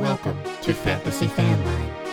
Welcome to Fantasy Fanline.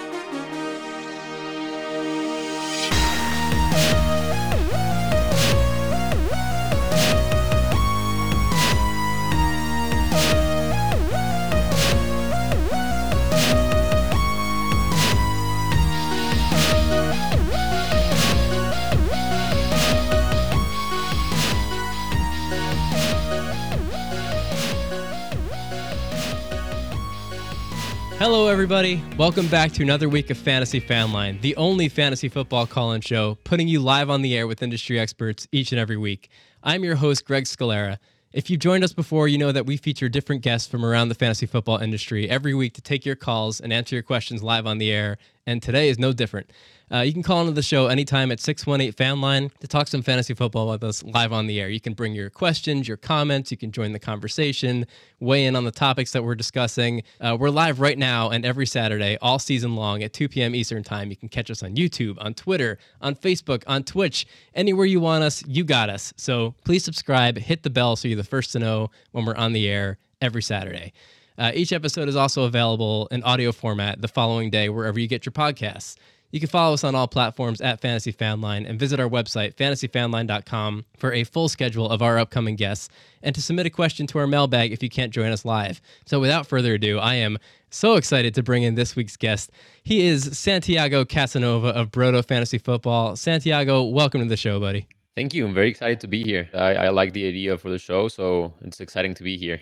Everybody. Welcome back to another week of Fantasy Fanline, the only fantasy football call-in show putting you live on the air with industry experts each and every week. I'm your host, Greg Scalera. If you've joined us before, you know that we feature different guests from around the fantasy football industry every week to take your calls and answer your questions live on the air, and today is no different. Uh, you can call into the show anytime at 618 Fanline to talk some fantasy football with us live on the air. You can bring your questions, your comments, you can join the conversation, weigh in on the topics that we're discussing. Uh, we're live right now and every Saturday, all season long at 2 p.m. Eastern Time. You can catch us on YouTube, on Twitter, on Facebook, on Twitch. Anywhere you want us, you got us. So please subscribe, hit the bell so you're the first to know when we're on the air every Saturday. Uh, each episode is also available in audio format the following day, wherever you get your podcasts. You can follow us on all platforms at Fantasy Fanline and visit our website, fantasyfanline.com, for a full schedule of our upcoming guests and to submit a question to our mailbag if you can't join us live. So, without further ado, I am so excited to bring in this week's guest. He is Santiago Casanova of Brodo Fantasy Football. Santiago, welcome to the show, buddy. Thank you. I'm very excited to be here. I, I like the idea for the show, so it's exciting to be here.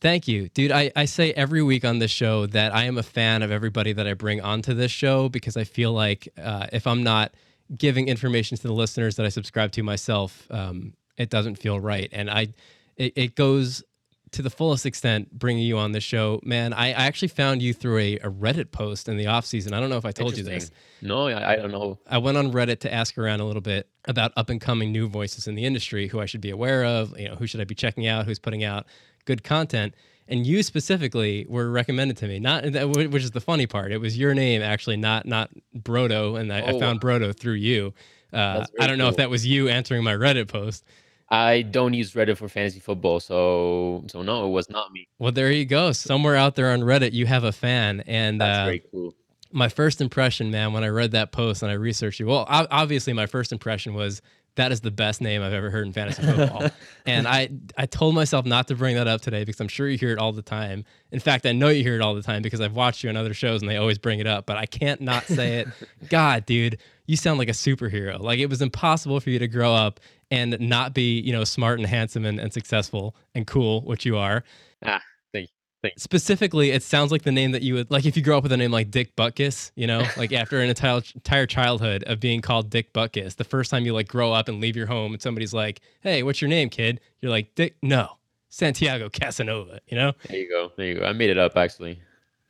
Thank you, dude. I, I say every week on this show that I am a fan of everybody that I bring onto this show because I feel like uh, if I'm not giving information to the listeners that I subscribe to myself, um, it doesn't feel right. And I, it, it goes to the fullest extent bringing you on the show, man. I, I actually found you through a, a Reddit post in the off season. I don't know if I told you this. No, I, I don't know. I went on Reddit to ask around a little bit about up and coming new voices in the industry, who I should be aware of. You know, who should I be checking out? Who's putting out good content? and you specifically were recommended to me. Not which is the funny part. It was your name actually, not not Brodo, and I, oh, I found Brodo through you. Uh, I don't know if that was you answering my Reddit post. I don't use Reddit for fantasy football, so so no, it was not me. Well, there you go. Somewhere out there on Reddit, you have a fan, and that's uh, very cool. My first impression, man, when I read that post and I researched you, well, obviously my first impression was that is the best name I've ever heard in fantasy football. and I I told myself not to bring that up today because I'm sure you hear it all the time. In fact, I know you hear it all the time because I've watched you on other shows and they always bring it up, but I can't not say it. God, dude, you sound like a superhero. Like it was impossible for you to grow up and not be, you know, smart and handsome and, and successful and cool, which you are. Ah, thank you. Specifically, it sounds like the name that you would like if you grow up with a name like Dick Butkus, you know, like after an entire, entire childhood of being called Dick Butkus, the first time you like grow up and leave your home and somebody's like, "Hey, what's your name, kid?" You're like, "Dick, no, Santiago Casanova." You know? There you go. There you go. I made it up actually.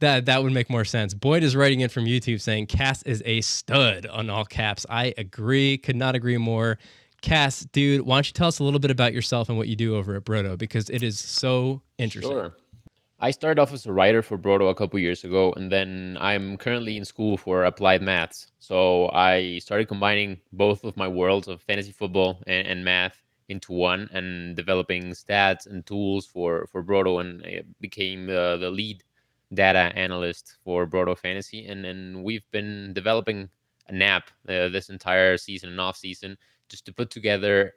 That that would make more sense. Boyd is writing in from YouTube saying Cass is a stud on all caps. I agree. Could not agree more. Cass, dude, why don't you tell us a little bit about yourself and what you do over at Brodo because it is so interesting. Sure. I started off as a writer for Brodo a couple years ago, and then I'm currently in school for applied maths. So I started combining both of my worlds of fantasy football and, and math into one, and developing stats and tools for for Brodo, and I became uh, the lead data analyst for Brodo Fantasy. And then we've been developing an app uh, this entire season and off season just to put together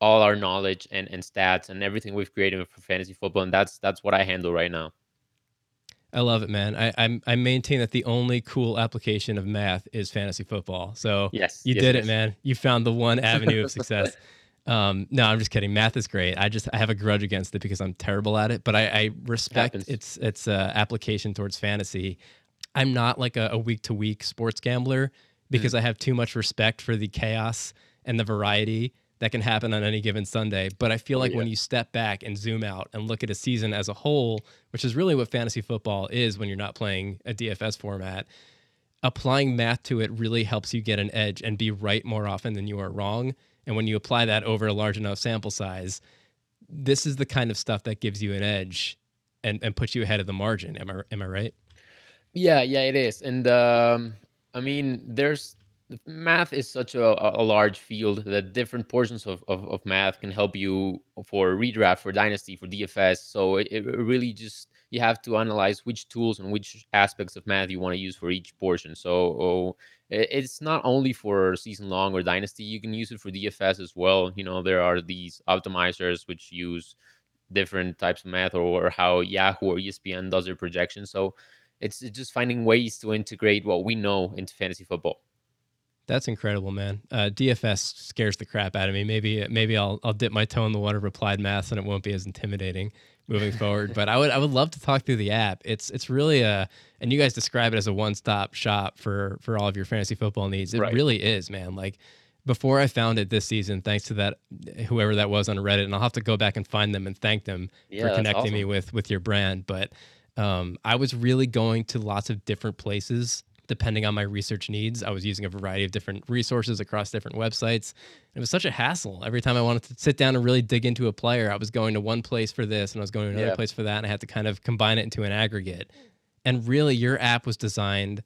all our knowledge and, and stats and everything we've created for fantasy football and that's that's what i handle right now. I love it man. I i, I maintain that the only cool application of math is fantasy football. So yes you yes, did yes. it man. You found the one avenue of success. Um, no i'm just kidding. Math is great. I just i have a grudge against it because i'm terrible at it but i, I respect it its its uh, application towards fantasy. I'm not like a week to week sports gambler because mm. i have too much respect for the chaos and the variety that can happen on any given Sunday. But I feel like yeah. when you step back and zoom out and look at a season as a whole, which is really what fantasy football is when you're not playing a DFS format, applying math to it really helps you get an edge and be right more often than you are wrong. And when you apply that over a large enough sample size, this is the kind of stuff that gives you an edge and, and puts you ahead of the margin. Am I am I right? Yeah, yeah, it is. And um, I mean, there's math is such a, a large field that different portions of, of, of math can help you for redraft, for dynasty, for DFS. So it, it really just you have to analyze which tools and which aspects of math you want to use for each portion. So oh, it's not only for season long or dynasty. You can use it for DFS as well. You know, there are these optimizers which use different types of math or how Yahoo or ESPN does their projections. So it's just finding ways to integrate what we know into fantasy football. That's incredible, man. Uh, DFS scares the crap out of me. Maybe maybe I'll I'll dip my toe in the water of applied math, and it won't be as intimidating moving forward. But I would I would love to talk through the app. It's it's really a and you guys describe it as a one stop shop for for all of your fantasy football needs. It right. really is, man. Like before I found it this season, thanks to that whoever that was on Reddit, and I'll have to go back and find them and thank them yeah, for connecting awesome. me with with your brand. But um, I was really going to lots of different places depending on my research needs. I was using a variety of different resources across different websites. It was such a hassle. Every time I wanted to sit down and really dig into a player, I was going to one place for this and I was going to another yeah. place for that. And I had to kind of combine it into an aggregate. And really, your app was designed,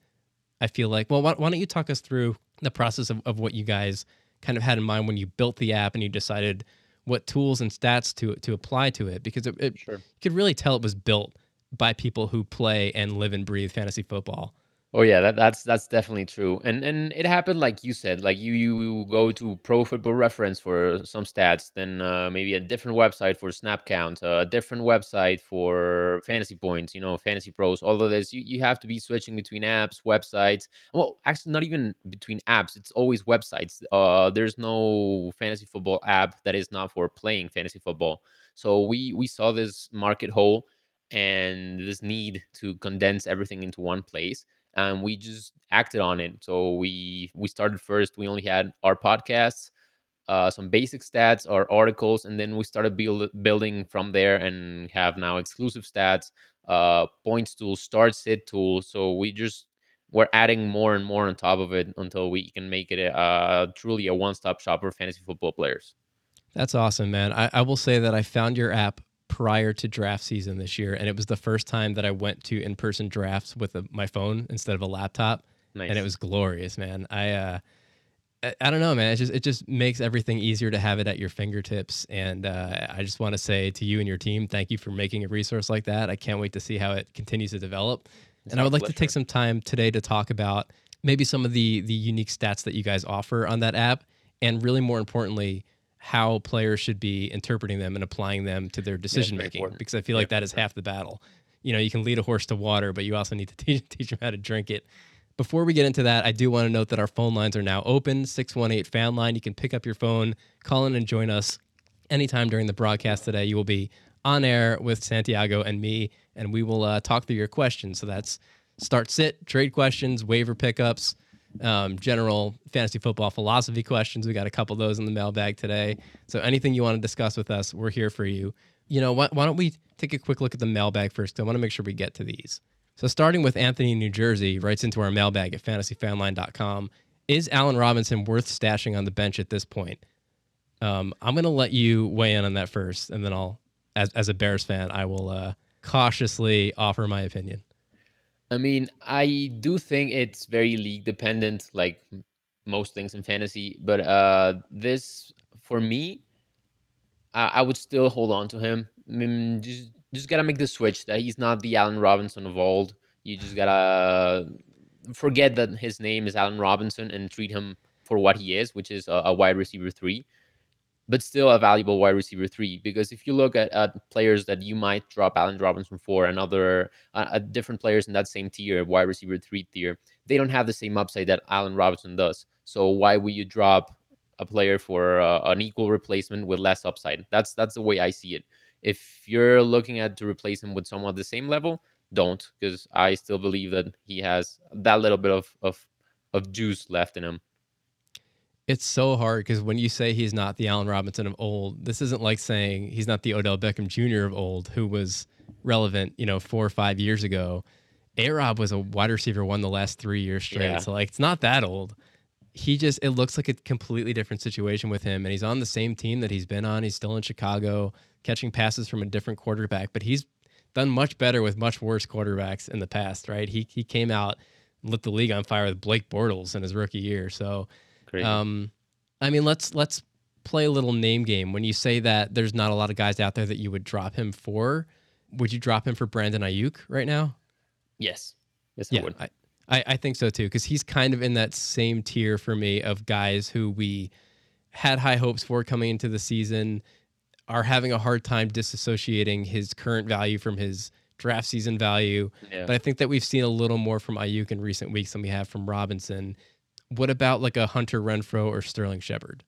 I feel like, well, why, why don't you talk us through the process of, of what you guys kind of had in mind when you built the app and you decided what tools and stats to to apply to it? Because it, it sure. you could really tell it was built by people who play and live and breathe fantasy football. Oh yeah, that, that's that's definitely true. And and it happened like you said, like you you go to Pro Football Reference for some stats, then uh, maybe a different website for snap count, uh, a different website for fantasy points, you know, fantasy pros. All of this, you, you have to be switching between apps, websites. Well, actually, not even between apps. It's always websites. Uh, there's no fantasy football app that is not for playing fantasy football. So we we saw this market hole and this need to condense everything into one place and we just acted on it. So we we started first. We only had our podcasts, uh, some basic stats, our articles, and then we started build, building from there and have now exclusive stats, uh, points tool, start sit tool. So we just we're adding more and more on top of it until we can make it a, uh, truly a one-stop shop for fantasy football players. That's awesome, man. I, I will say that I found your app prior to draft season this year, and it was the first time that I went to in person drafts with a, my phone instead of a laptop, nice. and it was glorious, man. I, uh, I, I don't know, man. It just it just makes everything easier to have it at your fingertips, and uh, I just want to say to you and your team, thank you for making a resource like that. I can't wait to see how it continues to develop, it's and I would like pleasure. to take some time today to talk about maybe some of the the unique stats that you guys offer on that app, and really more importantly how players should be interpreting them and applying them to their decision yeah, making because I feel yeah, like that is half the battle. You know, you can lead a horse to water, but you also need to teach, teach them how to drink it. Before we get into that, I do want to note that our phone lines are now open 618 fan line. You can pick up your phone, call in, and join us anytime during the broadcast today. You will be on air with Santiago and me, and we will uh, talk through your questions. So that's start sit, trade questions, waiver pickups, um, general fantasy football philosophy questions. We got a couple of those in the mailbag today. So anything you want to discuss with us, we're here for you. You know, why, why don't we take a quick look at the mailbag first? I want to make sure we get to these. So starting with Anthony New Jersey, writes into our mailbag at fantasyfanline.com. Is Allen Robinson worth stashing on the bench at this point? Um, I'm going to let you weigh in on that first, and then I'll, as, as a Bears fan, I will uh, cautiously offer my opinion. I mean, I do think it's very league dependent, like most things in fantasy. But uh, this, for me, I, I would still hold on to him. I mean, just just gotta make the switch that he's not the Allen Robinson of old. You just gotta forget that his name is Allen Robinson and treat him for what he is, which is a, a wide receiver three but still a valuable wide receiver three. Because if you look at, at players that you might drop Allen Robinson for and other uh, different players in that same tier, wide receiver three tier, they don't have the same upside that Allen Robinson does. So why would you drop a player for uh, an equal replacement with less upside? That's that's the way I see it. If you're looking at to replace him with someone at the same level, don't, because I still believe that he has that little bit of of of juice left in him. It's so hard because when you say he's not the Allen Robinson of old, this isn't like saying he's not the Odell Beckham Jr. of old, who was relevant, you know, four or five years ago. A Rob was a wide receiver one the last three years straight. Yeah. So like it's not that old. He just it looks like a completely different situation with him. And he's on the same team that he's been on. He's still in Chicago, catching passes from a different quarterback, but he's done much better with much worse quarterbacks in the past, right? He he came out lit the league on fire with Blake Bortles in his rookie year. So Great. Um, I mean, let's let's play a little name game. When you say that there's not a lot of guys out there that you would drop him for, would you drop him for Brandon Aiyuk right now? Yes. Yes, I would. I, I, I think so too, because he's kind of in that same tier for me of guys who we had high hopes for coming into the season, are having a hard time disassociating his current value from his draft season value. Yeah. But I think that we've seen a little more from Aiyuk in recent weeks than we have from Robinson. What about like a Hunter Renfrow or Sterling Shepard?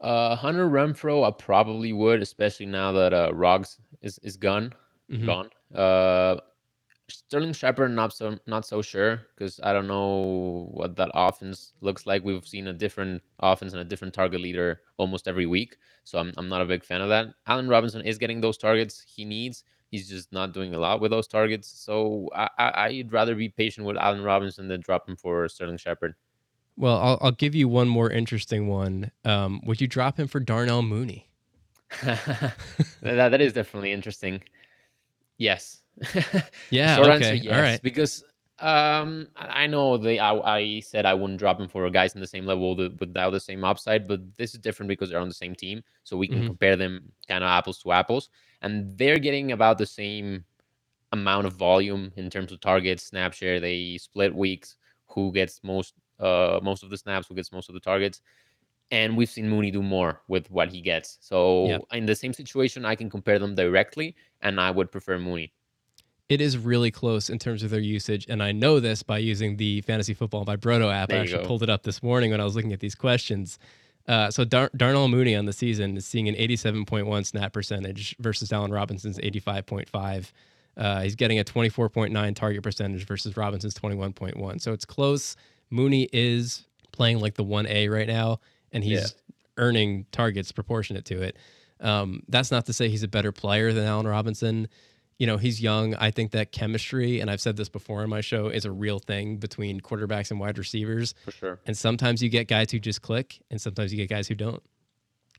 Uh, Hunter Renfrow, I probably would, especially now that uh, Ruggs is is gone. Mhm. Gone. Uh, Sterling Shepard, not so not so sure because I don't know what that offense looks like. We've seen a different offense and a different target leader almost every week, so I'm I'm not a big fan of that. Allen Robinson is getting those targets he needs. He's just not doing a lot with those targets. So I, I I'd rather be patient with Allen Robinson than drop him for Sterling Shepard. Well, I'll, I'll give you one more interesting one. Um, would you drop him for Darnell Mooney? that, that is definitely interesting. Yes. Yeah. Short okay. yes. All right. Because um, I know they I, I said I wouldn't drop him for guys in the same level that, without the same upside, but this is different because they're on the same team, so we can Mhm. compare them kind of apples to apples, and they're getting about the same amount of volume in terms of targets, snap share. They split weeks. Who gets most uh most of the snaps? Who gets most of the targets? And we've seen Mooney do more with what he gets. So Yep. in the same situation, I can compare them directly, and I would prefer Mooney. It is really close in terms of their usage, and I know this by using the Fantasy Football by Brodo app. There I actually go. pulled it up this morning when I was looking at these questions. Uh, so Dar- Darnell Mooney on the season is seeing an 87.1 snap percentage versus Allen Robinson's 85.5. Uh, he's getting a 24.9 target percentage versus Robinson's 21.1. So it's close. Mooney is playing like the 1A right now, and he's Yeah. earning targets proportionate to it. Um, that's not to say he's a better player than Allen Robinson. You know, he's young. I think that chemistry, and I've said this before in my show, is a real thing between quarterbacks and wide receivers. For sure. And sometimes you get guys who just click, and sometimes you get guys who don't.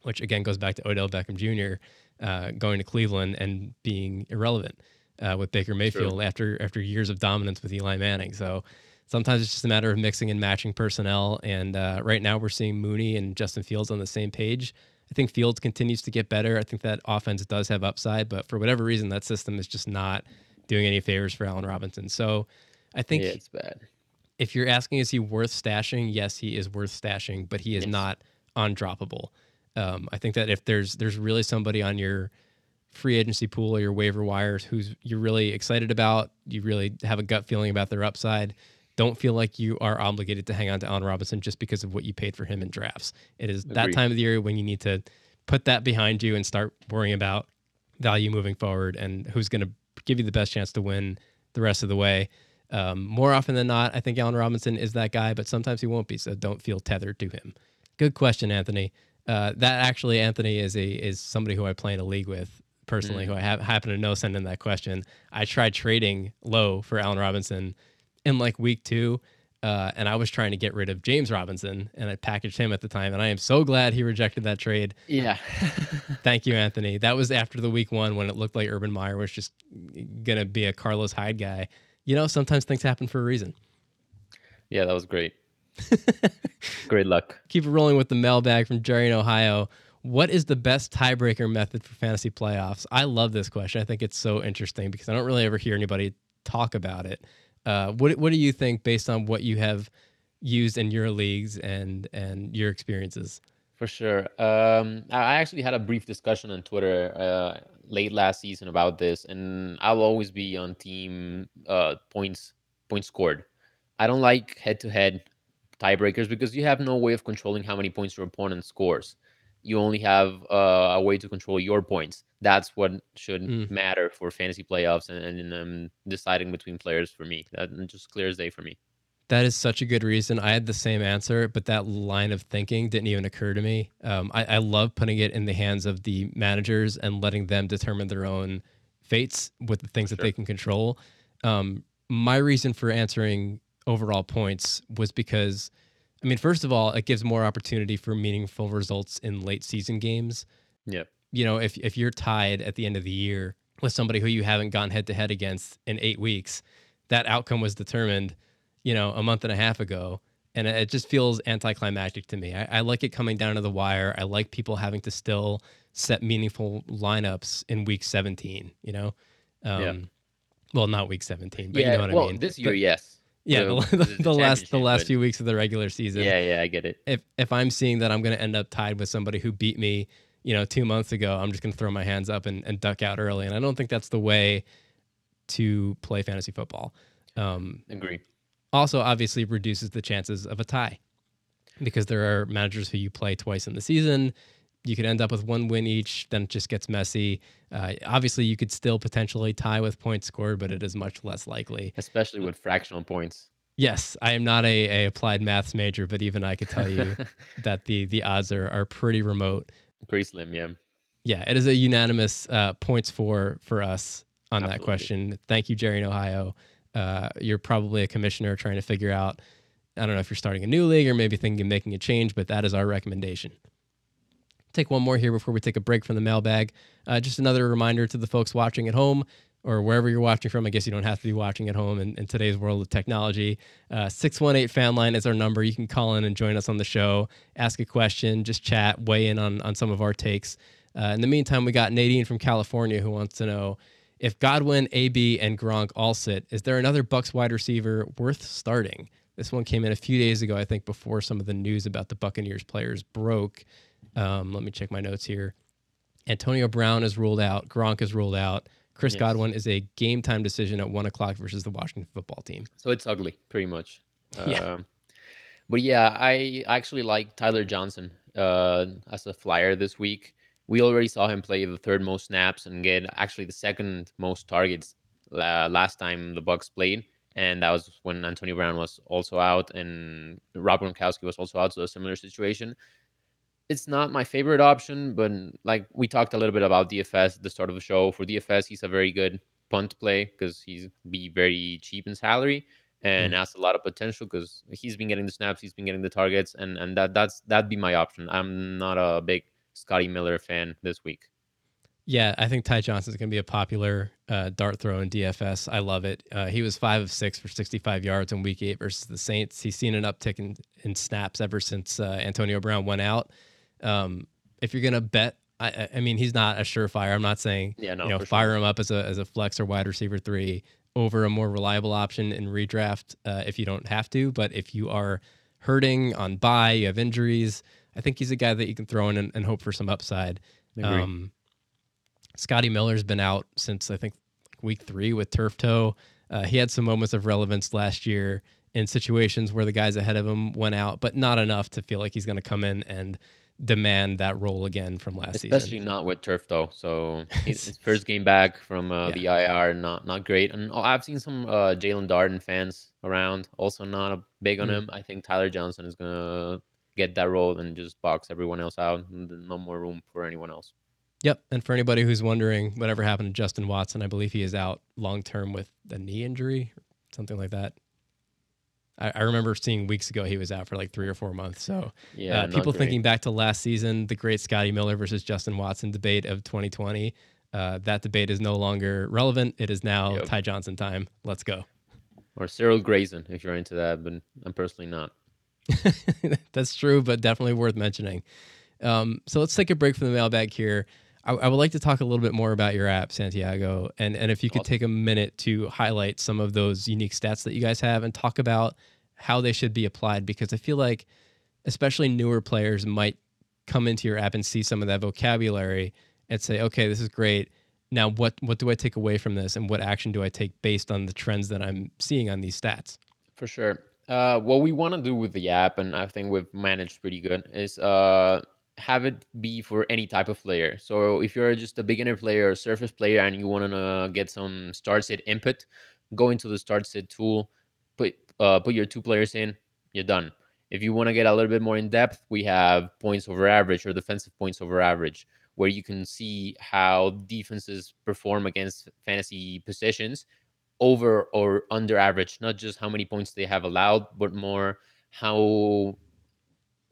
Which again goes back to Odell Beckham Jr. Uh, going to Cleveland and being irrelevant uh, with Baker Mayfield after after years of dominance with Eli Manning. So sometimes it's just a matter of mixing and matching personnel. And uh, right now we're seeing Mooney and Justin Fields on the same page. I think Fields continues to get better. I think that offense does have upside, but for whatever reason, that system is just not doing any favors for Allen Robinson. So I think yeah, it's bad. if you're asking is he worth stashing, yes, he is worth stashing, but he is Yes. not undroppable. Um, I think that if there's there's really somebody on your free agency pool or your waiver wires who's you're really excited about, you really have a gut feeling about their upside. Don't feel like you are obligated to hang on to Allen Robinson just because of what you paid for him in drafts. It is that time of the year when you need to put that behind you and start worrying about value moving forward and who's going to give you the best chance to win the rest of the way. Um, more often than not, I think Allen Robinson is that guy, but sometimes he won't be. So don't feel tethered to him. Good question, Anthony. Uh, that actually, Anthony is a is somebody who I play in a league with personally, who I have, happen to know sent in that question. I tried trading low for Allen Robinson in like week two, uh, and I was trying to get rid of James Robinson, and I packaged him at the time, and I am so glad he rejected that trade. Yeah. Thank you, Anthony. That was after the week one when it looked like Urban Meyer was just gonna be a Carlos Hyde guy. You know, sometimes things happen for a reason. yeah, that was great. great luck. Keep it rolling with the mailbag from Jerry in Ohio. What is the best tiebreaker method for fantasy playoffs? I love this question. I think it's so interesting because I don't really ever hear anybody talk about it. Uh, what What do you think based on what you have used in your leagues and and your experiences? For sure. Um, I actually had a brief discussion on Twitter uh, late last season about this, and I'll always be on team uh, points points scored. I don't like head to head tiebreakers because you have no way of controlling how many points your opponent scores. You only have uh, a way to control your points. That's what should Mm. matter for fantasy playoffs and, and um, deciding between players for me. That just clear as day for me. That is such a good reason. I had the same answer, but that line of thinking didn't even occur to me. Um, I, I love putting it in the hands of the managers and letting them determine their own fates with the things that they can control. Um, my reason for answering overall points was because, I mean, first of all, it gives more opportunity for meaningful results in late season games Yep. you know, if if you're tied at the end of the year with somebody who you haven't gone head to head against in eight weeks, that outcome was determined, you know, a month and a half ago, and it just feels anticlimactic to me. I, I like it coming down to the wire. I like people having to still set meaningful lineups in week 17. You know, um, Yeah. well, not week 17, but yeah, you know what well, I mean. Well, this year, But- yes. Yeah, the- the, the- the, the last the last but- few weeks of the regular season. Yeah, yeah, I get it. If if I'm seeing that I'm going to end up tied with somebody who beat me, you know, two months ago, I'm just going to throw my hands up and, and duck out early. And I don't think that's the way to play fantasy football. Um, Agree. also, obviously, reduces the chances of a tie because there are managers who you play twice in the season. You could end up with one win each, then it just gets messy. Uh, obviously, you could still potentially tie with points scored, but it is much less likely. Especially with fractional points. Yes, I am not a, a applied maths major, but even I could tell you that the the odds are are pretty remote. Pretty slim, yeah. Yeah, it is a unanimous uh, points for for us on that question. Thank you, Jerry in Ohio. Uh, you're probably a commissioner trying to figure out. I don't know if you're starting a new league or maybe thinking of making a change, but that is our recommendation. Take one more here before we take a break from the mailbag. Uh, just another reminder to the folks watching at home or wherever you're watching from. I guess you don't have to be watching at home in, in today's world of technology. Uh, 618 fan line is our number. You can call in and join us on the show, ask a question, just chat, weigh in on, on some of our takes. Uh, in the meantime, we got Nadine from California who wants to know if Godwin, AB, and Gronk all sit, is there another Bucs wide receiver worth starting? This one came in a few days ago, I think, before some of the news about the Buccaneers players broke. Um, let me check my notes here. Antonio Brown is ruled out. Gronk is ruled out. Chris Yes. Godwin is a game time decision at one o'clock versus the Washington football team. So it's ugly, pretty much. Yeah. Um, but yeah, I actually like Tyler Johnson uh, as a flyer this week. We already saw him play the third most snaps and get actually the second most targets la- last time the Bucs played, and that was when Antonio Brown was also out and Rob Gronkowski was also out. So a similar situation. It's not my favorite option, but like we talked a little bit about DFS at the start of the show. For DFS, he's a very good punt play because he's be very cheap in salary and has a lot of potential because he's been getting the snaps, he's been getting the targets, and and that that's that'd be my option. I'm not a big Scotty Miller fan this week. Yeah, I think Ty Johnson's going to be a popular uh, dart throw in DFS. I love it. Uh, he was five of six for 65 yards in Week Eight versus the Saints. He's seen an uptick in, in snaps ever since uh, Antonio Brown went out. Um, if you're going to bet, I- I, mean, he's not a surefire. I'm not saying Yeah, no, you know fire him up as a as a flex or wide receiver three over a more reliable option in redraft uh, if you don't have to. But if you are hurting on buy, you have injuries. I think he's a guy that you can throw in and, and hope for some upside. Um, Scotty Miller's been out since I think week three with turf toe. Uh, he had some moments of relevance last year in situations where the guys ahead of him went out, but not enough to feel like he's going to come in and demand that role again from last Especially season. Especially not with turf though. So his, first game back from uh, the IR, not not great. And oh, I've seen some uh, Jaelon Darden fans around, also not a big on Mm. him. I think Tyler Johnson is gonna get that role and just box everyone else out. No more room for anyone else. Yep. And for anybody who's wondering whatever happened to Justin Watson, I believe he is out long term with a knee injury, something like that. I, I remember seeing weeks ago he was out for like three or four months. So Yeah, uh, people great. thinking back to last season, the great Scotty Miller versus Justin Watson debate of 2020. Uh, that debate is no longer relevant. It is now Yep. Ty Johnson time. Let's go. or Cyril Grayson if you're into that, but I'm personally not. That's true, but definitely worth mentioning. Um, so let's take a break from the mailbag here. I, I would like to talk a little bit more about your app, Santiago, and and if you could Awesome. take a minute to highlight some of those unique stats that you guys have and talk about how they should be applied, because I feel like especially newer players might come into your app and see some of that vocabulary and say, okay, this is great. Now, what what do I take away from this, and what action do I take based on the trends that I'm seeing on these stats? For sure. Uh, what we want to do with the app, and I think we've managed pretty good, is uh, have it be for any type of player. So if you're just a beginner player or surface player and you want to get some start set input, go into the start set tool, put uh, put your two players in, you're done. If you want to get a little bit more in depth, we have points over average or defensive points over average, where you can see how defenses perform against fantasy positions over or under average, not just how many points they have allowed, but more how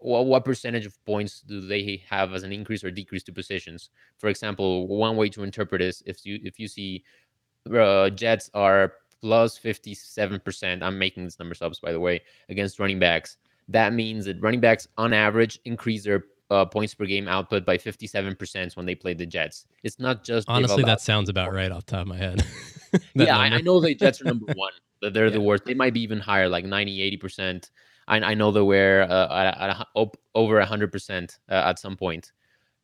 what, what percentage of points do they have as an increase or decrease to positions. For example, one way to interpret is if you if you see uh, Jets are plus 57%, I'm making these numbers up by the way, against running backs. that means that running backs on average increase their uh, points per game output by 57% when they play the Jets. It's not just Honestly, that sounds about right off the top of my head. Yeah, I, I know the Jets are number one. That they're the worst. They might be even higher, like 90, 80%. I, I know they were uh, at, at op- over 100% uh, at some point.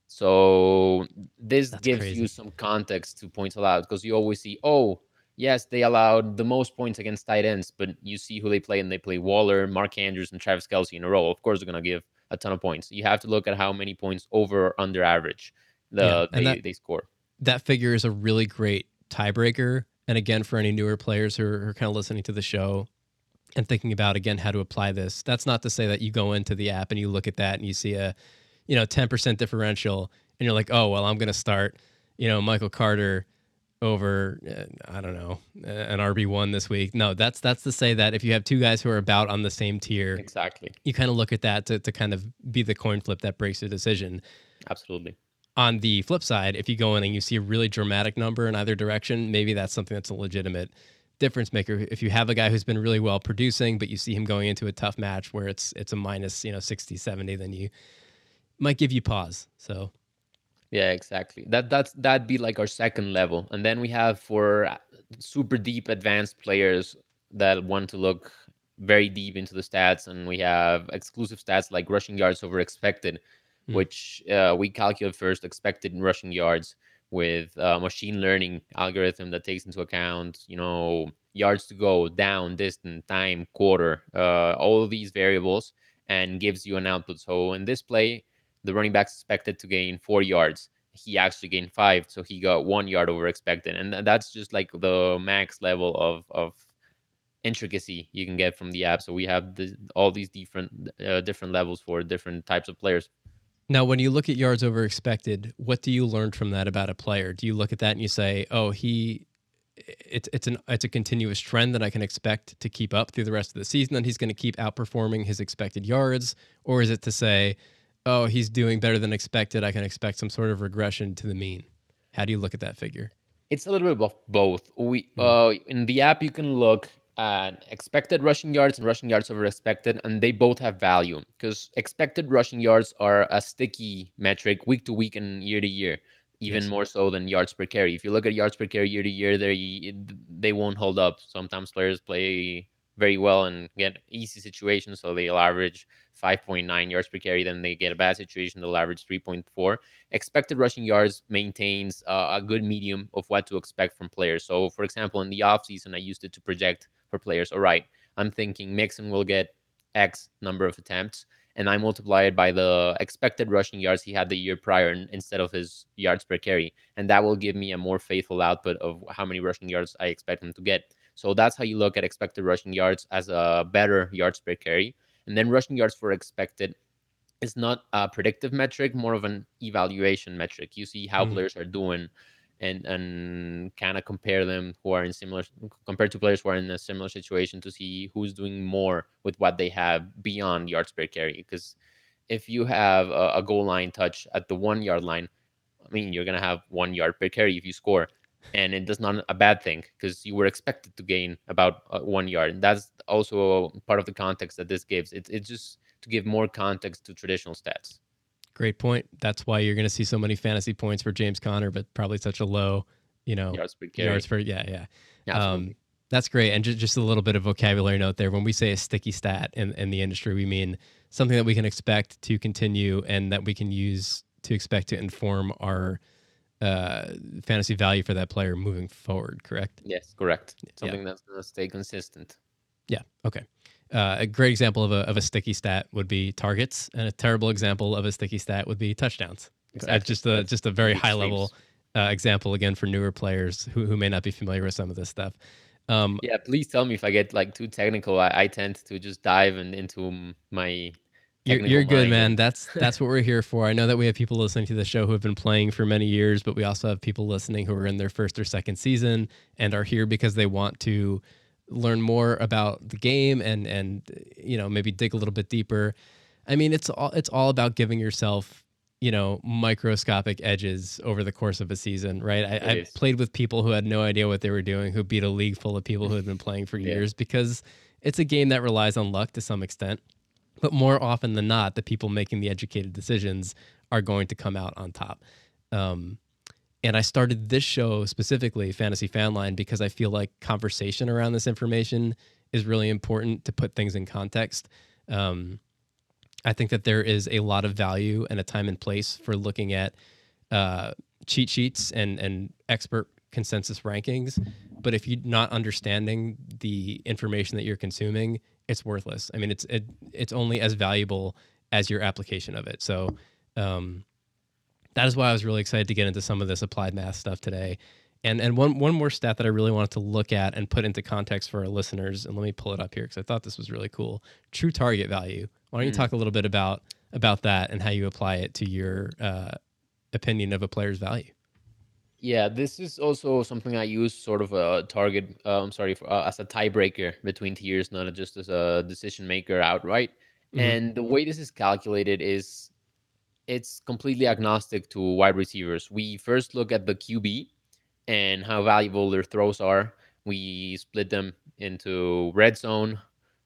So this That's gives crazy. you some context to points allowed because you always see, oh, yes, they allowed the most points against tight ends, but you see who they play and they play Waller, Mark Andrews, and Travis Kelce in a row. Of course, they're going to give a ton of points. You have to look at how many points over or under average the, Yeah, they, that- they score. that figure is a really great tiebreaker. And again, for any newer players who are, who are kind of listening to the show and thinking about again how to apply this, that's not to say that you go into the app and you look at that and you see a, you know, ten percent differential, and you're like, oh well, I'm going to start, you know, Michael Carter over, uh, I don't know, uh, an RB one this week. No, that's that's to say that if you have two guys who are about on the same tier, Exactly. you kind of look at that to, to kind of be the coin flip that breaks the decision Absolutely. on the flip side, if you go in and you see a really dramatic number in either direction, maybe that's something that's a legitimate difference maker. If you have a guy who's been really well producing, but you see him going into a tough match where it's it's a minus, you know, 60, 70, then you might give you pause. So Yeah, exactly. That that's that'd be like our second level, and then we have for uh, super deep advanced players that want to look very deep into the stats, and we have exclusive stats like rushing yards over expected, Hmm. which uh, we calculate first expected rushing yards with a machine learning algorithm that takes into account, you know, yards to go, down, distance, time, quarter, uh, all these variables, and gives you an output. So in this play, the running back's expected to gain four yards. He actually gained five, so he got one yard over expected, and that's just like the max level of of intricacy you can get from the app. So we have all these different uh, different levels for different types of players. Now when you look at yards over expected, what do you learn from that about a player? Do you look at that and you say, "Oh, he it's it's an it's a continuous trend that I can expect to keep up through the rest of the season and he's going to keep outperforming his expected yards or is it to say oh he's doing better than expected I can expect some sort of regression to the mean how do you look at that figure It's a little bit of both. We Hmm. uh, in the app you can look expected rushing yards and rushing yards over expected, and they both have value because expected rushing yards are a sticky metric week to week and year to year, even Yes. more so than yards per carry. If you look at yards per carry year to year, they they won't hold up. Sometimes players play very well and get easy situations, so they'll average 5.9 yards per carry. Then they get a bad situation, they'll average 3.4 expected rushing yards maintains uh, a good medium of what to expect from players. So, for example, in the offseason, I used it to project for players. All right, I'm thinking Mixon will get X number of attempts, and I multiply it by the expected rushing yards he had the year prior instead of his yards per carry. And that will give me a more faithful output of how many rushing yards I expect him to get. So that's how you look at expected rushing yards as a better yards per carry. And then rushing yards for expected is not a predictive metric, more of an evaluation metric. You see how Mhm. players are doing and and kind of compare them who are in similar compared to players who are in a similar situation to see who's doing more with what they have beyond yards per carry. Because if you have a, a goal line touch at the one yard line, I mean you're gonna have one yard per carry if you score. And it does not a bad thing because you were expected to gain about uh, one yard. And that's also part of the context that this gives. It's it's just to give more context to traditional stats. great point that's why you're going to see so many fantasy points for James Conner but probably such a low you know Yards per carry. yards per yeah yeah Yeah, absolutely. Um, that's great. And just, just a little bit of vocabulary note there. When we say a sticky stat in, in the industry, we mean something that we can expect to continue and that we can use to expect to inform our uh, fantasy value for that player moving forward, correct? yes, correct. Something that's going to stay consistent. Yeah. Okay. Uh, a great example of a, of a sticky stat would be targets, and a terrible example of a sticky stat would be touchdowns. Uh, just a just a very high level uh, example again for newer players who, who may not be familiar with some of this stuff. Um, Yeah, please tell me if I get like too technical. I, I tend to just dive in, into my. You're, you're good, man. That's that's what we're here for. I know that we have people listening to the show who have been playing for many years, but we also have people listening who are in their first or second season and are here because they want to learn more about the game and and you know maybe dig a little bit deeper. I mean, it's all it's all about giving yourself you know microscopic edges over the course of a season, right? I, I played with people who had no idea what they were doing, who beat a league full of people who had been playing for Yeah. years because it's a game that relies on luck to some extent but more often than not, the people making the educated decisions are going to come out on top. Um, and I started this show specifically, Fantasy Fanline, because I feel like conversation around this information is really important to put things in context. Um, I think that there is a lot of value and a time and place for looking at uh, cheat sheets and and expert consensus rankings. But if you're not understanding the information that you're consuming, it's worthless. I mean, it's it, it's only as valuable as your application of it. So um, that is why I was really excited to get into some of this applied math stuff today. And and one one more stat that I really wanted to look at and put into context for our listeners, and let me pull it up here because I thought this was really cool. True target value. Why don't you mm. talk a little bit about about that and how you apply it to your uh, opinion of a player's value? Yeah, this is also something I use sort of a target. Uh, I'm sorry, for, uh, as a tiebreaker between tiers, not just as a decision maker outright. Mm-hmm. And the way this is calculated is it's completely agnostic to wide receivers. We first look at the QB and how valuable their throws are. We split them into red zone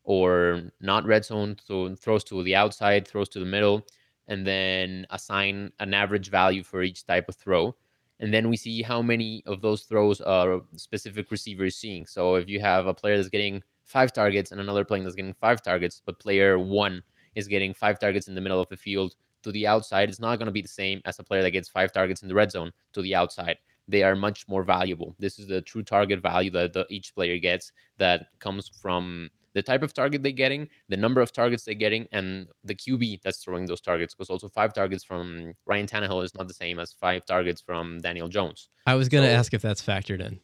or not red zone, so throws to the outside, throws to the middle, and then assign an average value for each type of throw and then we see how many of those throws a specific receiver is seeing. So if you have a player that's getting five targets and another player that's getting five targets, but player one is getting five targets in the middle of the field to the outside, it's not going to be the same as a player that gets five targets in the red zone to the outside. They are much more valuable. This is the true target value that the, each player gets that comes from the type of target they're getting, the number of targets they're getting, and the QB that's throwing those targets. Because also five targets from Ryan Tannehill is not the same as five targets from Daniel Jones. I was going to so, ask if that's factored in.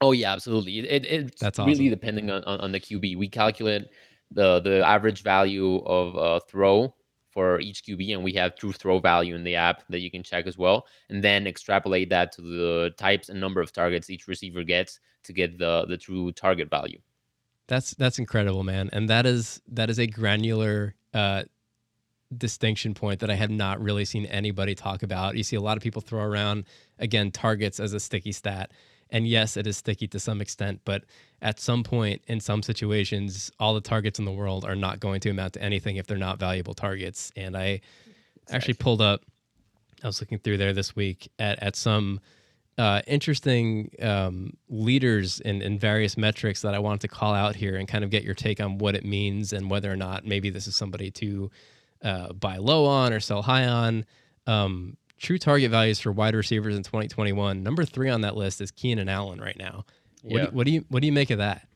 Oh yeah, absolutely. It, it's that's awesome. really depending on, on, on the QB. We calculate the the average value of a throw for each QB, and we have true throw value in the app that you can check as well, and then extrapolate that to the types and number of targets each receiver gets to get the the true target value. That's that's incredible, man. And that is that is a granular uh, distinction point that I have not really seen anybody talk about. You see a lot of people throw around again targets as a sticky stat. And yes, it is sticky to some extent, but at some point in some situations, all the targets in the world are not going to amount to anything if they're not valuable targets. And I actually pulled up I was looking through there this week at at some uh, interesting um, leaders in, in various metrics that I wanted to call out here and kind of get your take on what it means and whether or not maybe this is somebody to uh, buy low on or sell high on. Um, true target values for wide receivers in 2021. Number three on that list is Keenan Allen right now. What, yeah. do, what do you what do you make of that?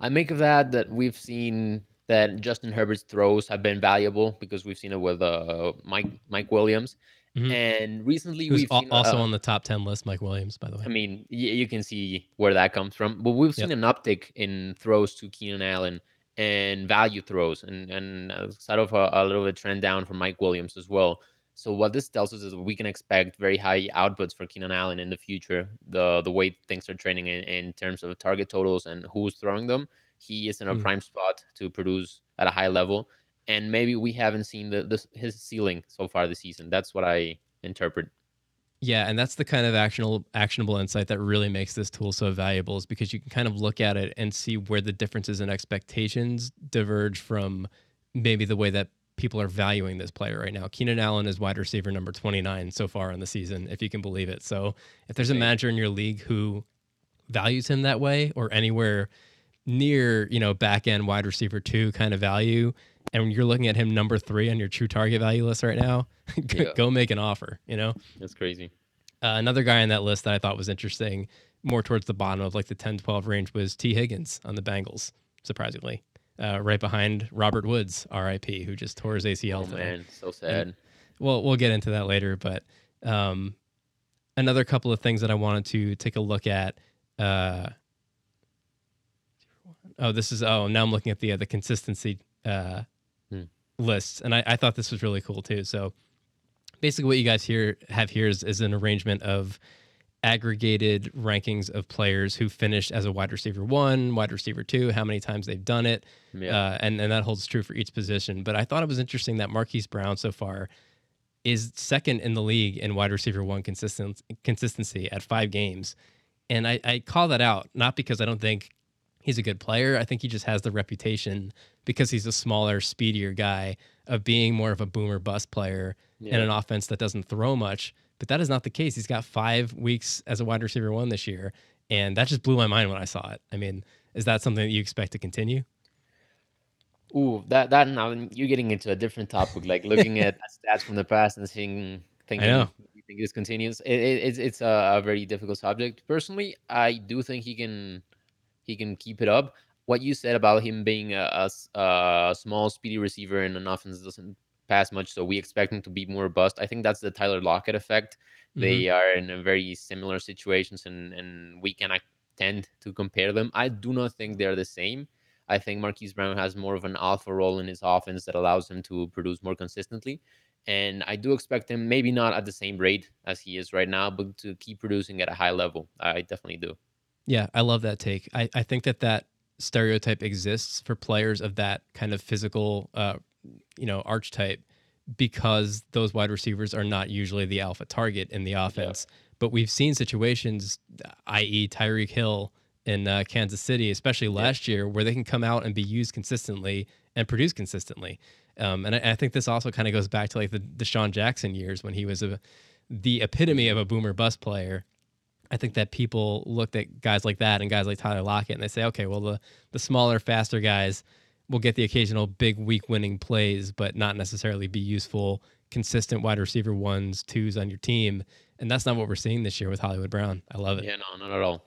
I make of that that we've seen that Justin Herbert's throws have been valuable because we've seen it with uh, Mike Mike Williams. Mm-hmm. And recently, Who's we've al- seen, also uh, on the top ten list, Mike Williams, by the way. I mean, y- you can see where that comes from. But we've seen yep. an uptick in throws to Keenan Allen and value throws, and and uh, sort of a, a little bit trend down for Mike Williams as well. So what this tells us is we can expect very high outputs for Keenan Allen in the future. The the way things are trending in, in terms of target totals and who's throwing them, he is in a mm. prime spot to produce at a high level and maybe we haven't seen the, the his ceiling so far this season. That's what I interpret. Yeah, and that's the kind of actionable actionable insight that really makes this tool so valuable is because you can kind of look at it and see where the differences in expectations diverge from maybe the way that people are valuing this player right now. Keenan Allen is wide receiver number 29 so far in the season, if you can believe it. So if there's a manager in your league who values him that way or anywhere near, you know, back end wide receiver two kind of value, and you're looking at him number three on your true target value list right now, go, yeah. go make an offer. You know, that's crazy. Uh, another guy on that list that I thought was interesting, more towards the bottom of like the 10 12 range, was Tee Higgins on the Bengals, surprisingly. Uh, right behind Robert Woods, RIP, who just tore his ACL. Oh, man, so sad. And, well, we'll get into that later, but um, another couple of things that I wanted to take a look at. Uh, oh, this is oh now I'm looking at the uh, the consistency uh. Lists, and I, I thought this was really cool too. So basically, what you guys here have here is, is an arrangement of aggregated rankings of players who finished as a wide receiver one, wide receiver two, how many times they've done it, yeah. uh, and and that holds true for each position. But I thought it was interesting that Marquise Brown so far is second in the league in wide receiver one consistent consistency at five games, and I, I call that out not because I don't think he's a good player. I think he just has the reputation because he's a smaller, speedier guy of being more of a boomer bust player in an offense that doesn't throw much. But that is not the case. He's got five weeks as a wide receiver one this year, and that just blew my mind when I saw it. I mean, is that something that you expect to continue? Ooh, that that now you're getting into a different topic, like looking at stats from the past and seeing thinking know. you think this continues. It, it, it's it's a, a very difficult subject. Personally, I do think he can he can keep it up. What you said about him being a small, speedy receiver and an offense doesn't pass much, so we expect him to be more bust. I think that's the Tyler Lockett effect. Mhm. They are in a very similar situations, and and we cannot tend to compare them. I do not think they're the same. I think Marquise Brown has more of an alpha role in his offense that allows him to produce more consistently. And I do expect him, maybe not at the same rate as he is right now, but to keep producing at a high level. I definitely do. Yeah, I love that take. I, I think that that stereotype exists for players of that kind of physical, uh, you know, archetype because those wide receivers are not usually the alpha target in the offense. But we've seen situations, i.e., Tyreek Hill in uh, Kansas City, especially last year, where they can come out and be used consistently and produce consistently. Um, and I, I think this also kind of goes back to like the DeSean Jackson years when he was a, the epitome of a boomer bust player. I think that people looked at guys like that and guys like Tyler Lockett and they say, okay, well the the smaller, faster guys will get the occasional big week winning plays, but not necessarily be useful, consistent wide receiver ones, twos on your team. And that's not what we're seeing this year with Hollywood Brown. I love it. Yeah, no, not at all.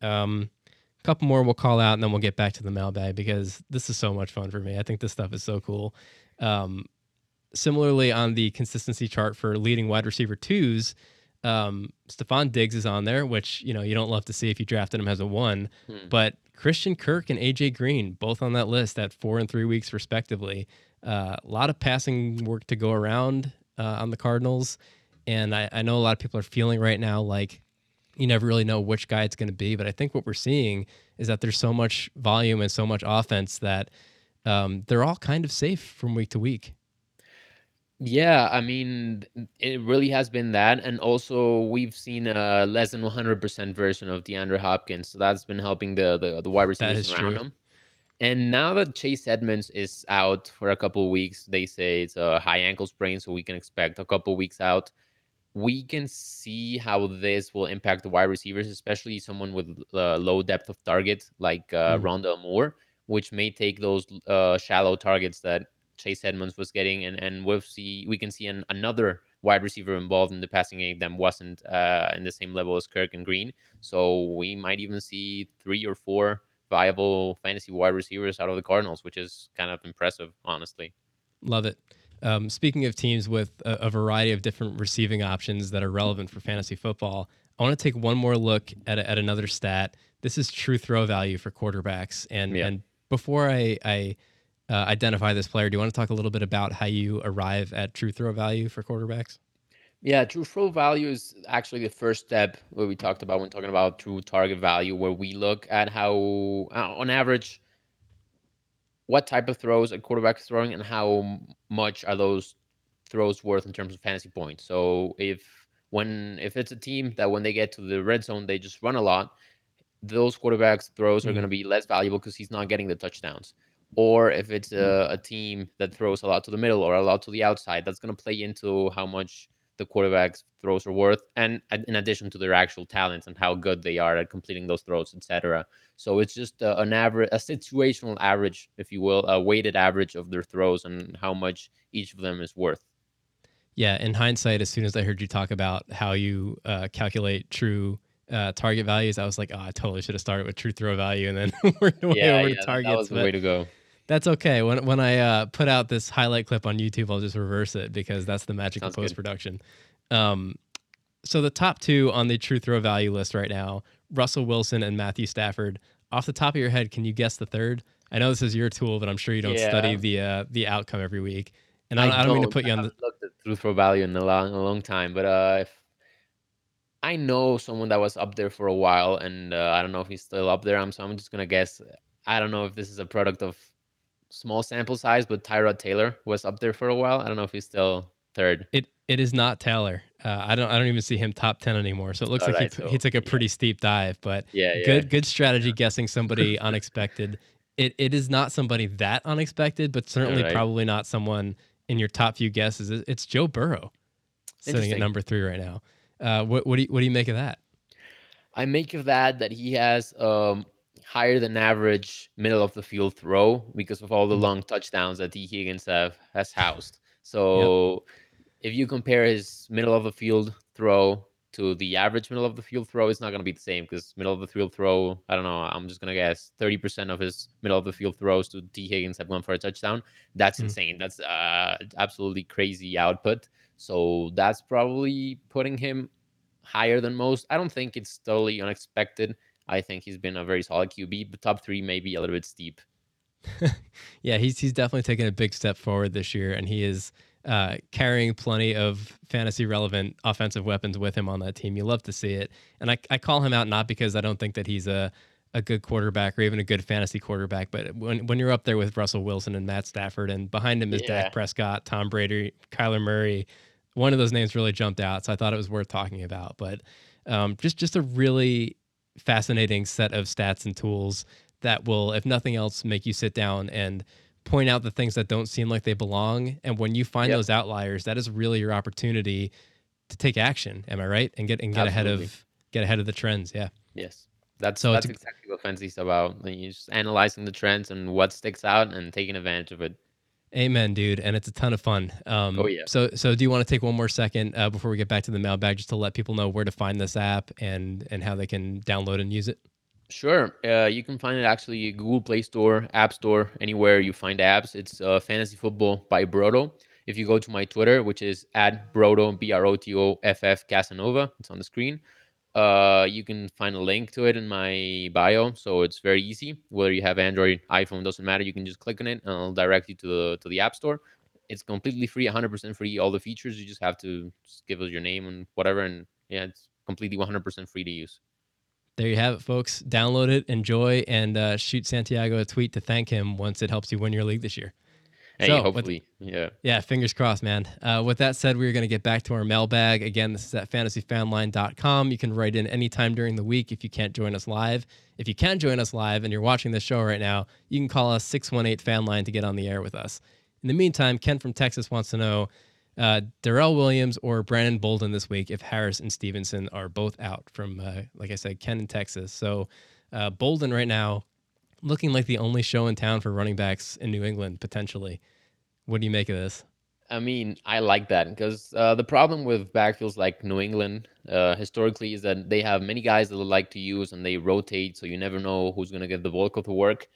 Um, a couple more we'll call out and then we'll get back to the mailbag because this is so much fun for me. I think this stuff is so cool. Um, similarly, on the consistency chart for leading wide receiver twos, um, Stefon Diggs is on there, which you know you don't love to see if you drafted him as a one. Hmm. But Christian Kirk and AJ Green both on that list at four and three weeks respectively. Uh, a lot of passing work to go around uh, on the Cardinals, and I, I know a lot of people are feeling right now like you never really know which guy it's going to be. But I think what we're seeing is that there's so much volume and so much offense that um, they're all kind of safe from week to week. Yeah, I mean, it really has been that, and also we've seen a less than 100% version of DeAndre Hopkins, so that's been helping the the, the wide receivers is around true. him. And now that Chase Edmonds is out for a couple of weeks, they say it's a high ankle sprain, so we can expect a couple of weeks out. We can see how this will impact the wide receivers, especially someone with uh, low depth of target like uh, Mm. Rondale Moore, which may take those uh, shallow targets that Chase Edmonds was getting, and and we'll see we can see an, another wide receiver involved in the passing game that wasn't uh, in the same level as Kirk and Green. So we might even see three or four viable fantasy wide receivers out of the Cardinals, which is kind of impressive, honestly. Love it. Um, speaking of teams with a, a variety of different receiving options that are relevant for fantasy football, I want to take one more look at, at another stat. This is true throw value for quarterbacks. And Yeah. and before I, I uh, identify this player, do you want to talk a little bit about how you arrive at true throw value for quarterbacks? Yeah, true throw value is actually the first step where we talked about when talking about true target value, where we look at how, uh, on average, what type of throws a quarterback is throwing and how much are those throws worth in terms of fantasy points. So if when if it's a team that when they get to the red zone they just run a lot, those quarterbacks throws are Mhm. going to be less valuable because he's not getting the touchdowns. Or if it's Mm. a, a team that throws a lot to the middle or a lot to the outside, that's going to play into how much the quarterback's throws are worth, and in addition to their actual talents and how good they are at completing those throws, etc. So it's just uh, an average, a situational average, if you will, a weighted average of their throws and how much each of them is worth. Yeah, in hindsight, as soon as I heard you talk about how you uh, calculate true uh, target values, I was like, oh, I totally should have started with true throw value and then worked my way Yeah, over yeah, targets. that was the but- way to go. That's okay. When when I uh, put out this highlight clip on YouTube, I'll just reverse it because that's the magic Sounds of post production. Um, so the top two on the true throw value list right now: Russell Wilson and Matthew Stafford. Off the top of your head, can you guess the third? I know this is your tool, but I'm sure you don't study the uh, the outcome every week. And I, I don't mean to put you on the. looked at true throw value in a long, a long time, but uh, if I know someone that was up there for a while, and uh, I don't know if he's still up there. I'm so I'm just gonna guess. I don't know if this is a product of small sample size, but Tyrod Taylor was up there for a while. I don't know if he's still third. It It is not Taylor. Uh, I don't. I don't even see him top ten anymore. So it looks All like right, he, so, he took a yeah. pretty steep dive. But Yeah, yeah. good good strategy guessing somebody unexpected. It it is not somebody that unexpected, but certainly Alright. probably not someone in your top few guesses. It's Joe Burrow sitting at number three right now. Uh, what what do you what do you make of that? I make of that that he has um higher than average middle of the field throw because of all the Mm. long touchdowns that Tee Higgins have has housed. So if you compare his middle of the field throw to the average middle of the field throw, it's not going to be the same because middle of the field throw, I don't know, I'm just going to guess 30% of his middle of the field throws to Tee Higgins have gone for a touchdown. That's Mm. insane. That's uh, absolutely crazy output. So that's probably putting him higher than most. I don't think it's totally unexpected. I think he's been a very solid QB, but top three maybe a little bit steep. Yeah, he's he's definitely taken a big step forward this year, and he is uh, carrying plenty of fantasy relevant offensive weapons with him on that team. You love to see it, and I, I call him out not because I don't think that he's a a good quarterback or even a good fantasy quarterback, but when when you're up there with Russell Wilson and Matt Stafford, and behind him is Yeah. Dak Prescott, Tom Brady, Kyler Murray, one of those names really jumped out, so I thought it was worth talking about. But um, just just a really fascinating set of stats and tools that will, if nothing else, make you sit down and point out the things that don't seem like they belong. And when you find Yep. those outliers, that is really your opportunity to take action. Am I right? And get and get ahead of get ahead of the trends. Yeah. Yes. That's So that's it's- exactly what fantasy's about. Like, You're just analyzing the trends and what sticks out and taking advantage of it. Amen, dude. And it's a ton of fun. Um, Oh, yeah. So, so do you want to take one more second uh, before we get back to the mailbag, just to let people know where to find this app and and how they can download and use it? Sure. Uh, you can find it actually Google Play Store, App Store, anywhere you find apps. It's uh, Fantasy Football by Brodo. If you go to my Twitter, which is at Brodo, B R O T O F F Casanova, it's on the screen. Uh, you can find a link to it in my bio, so it's very easy. Whether you have Android, iPhone, doesn't matter. You can just click on it, and it'll direct you to the to the App Store. It's completely free, 100% free. All the features, you just have to just give us your name and whatever, and yeah, it's completely 100% free to use. There you have it, folks. Download it, enjoy, and uh, shoot Santiago a tweet to thank him once it helps you win your league this year. Hey, So, with- hopefully, yeah. Yeah, fingers crossed, man. Uh, with that said, we're going to get back to our mailbag. Again, this is at fantasyfanline.com. You can write in anytime during the week if you can't join us live. If you can join us live and you're watching this show right now, you can call us 618 Fanline to get on the air with us. In the meantime, Ken from Texas wants to know uh, Darrel Williams or Brandon Bolden this week if Harris and Stevenson are both out from, uh, like I said, Ken in Texas. So uh, Bolden right now looking like the only show in town for running backs in New England, potentially. What do you make of this? I mean, I like that because uh, the problem with backfields like New England uh, historically is that they have many guys that like to use and they rotate, so you never know who's going to get the bulk of the work.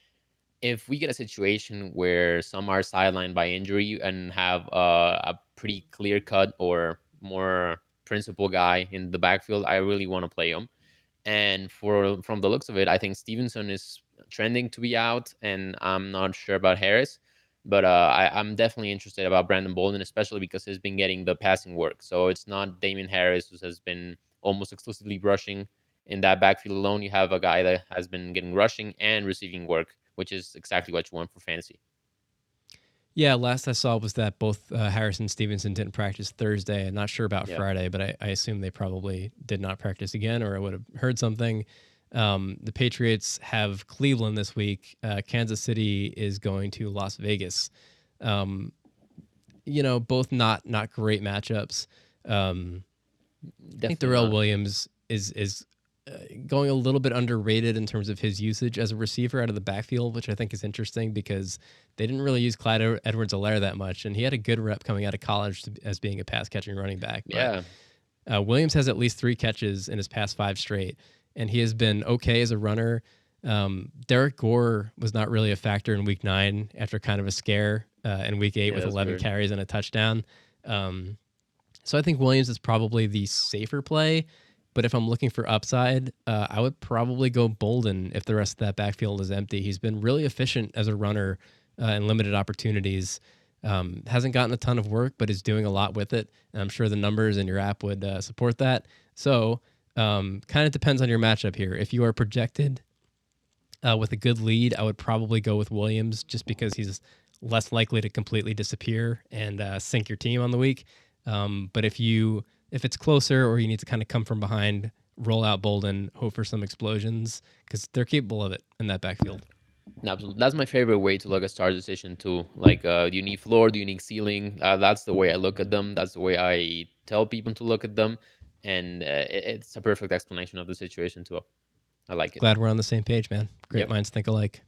If we get a situation where some are sidelined by injury and have uh, a pretty clear cut or more principal guy in the backfield, I really want to play him. And for from the looks of it, I think Stevenson is trending to be out, and I'm not sure about Harris. But uh, I, I'm definitely interested about Brandon Bolden, especially because he's been getting the passing work. So it's not Damien Harris who has been almost exclusively rushing in that backfield alone. You have a guy that has been getting rushing and receiving work, which is exactly what you want for fantasy. Yeah, last I saw was that both uh, Harrison and Stevenson didn't practice Thursday. I'm not sure about. Friday, but I, I assume they probably did not practice again, or I would have heard something. Um, the Patriots have Cleveland this week. Uh, Kansas City is going to Las Vegas. Um, you know, both not not great matchups. Um, I think Darrel not. Williams is is uh, going a little bit underrated in terms of his usage as a receiver out of the backfield, which I think is interesting because they didn't really use Clyde Edwards-Helaire that much, and he had a good rep coming out of college to, as being a pass catching running back. But, Yeah, uh, Williams has at least three catches in his past five straight, and he has been okay as a runner. Um, Derrick Gore was not really a factor in week nine after kind of a scare uh, in week eight Yeah, with 11 weird. carries and a touchdown. Um, so I think Williams is probably the safer play. But if I'm looking for upside, uh, I would probably go Bolden if the rest of that backfield is empty. He's been really efficient as a runner uh, in limited opportunities. Um, hasn't gotten a ton of work, but is doing a lot with it. And I'm sure the numbers in your app would uh, support that. So, um, kind of depends on your matchup here. If you are projected uh, with a good lead, I would probably go with Williams just because he's less likely to completely disappear and uh, sink your team on the week. Um, but if you if it's closer or you need to kind of come from behind, roll out Bolden, hope for some explosions because they're capable of it in that backfield. Absolutely. That's my favorite way to look at star decision too. Like, uh, do you need floor? Do you need ceiling? Uh, that's the way I look at them. That's the way I tell people to look at them, and uh, it, it's a perfect explanation of the situation too. I like it. Glad we're on the same page, man. Great Yep. minds think alike.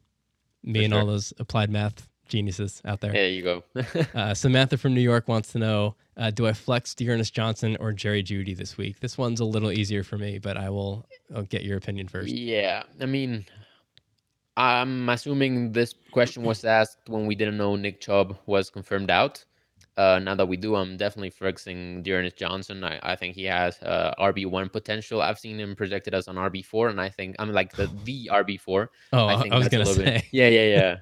Me For and all those applied math geniuses out there. There you go. Uh, Samantha from New York wants to know: uh, Do I flex D'Ernest Johnson or Jerry Jeudy this week? This one's a little easier for me, but I will I'll get your opinion first. Yeah, I mean, I'm assuming this question was asked when we didn't know Nick Chubb was confirmed out. Uh, now that we do, I'm definitely flexing D'Ernest Johnson. I, I think he has uh, RB1 potential. I've seen him projected as an RB4, and I think I'm like the, the RB4. Oh, I, think I was gonna say. bit, yeah, yeah, yeah.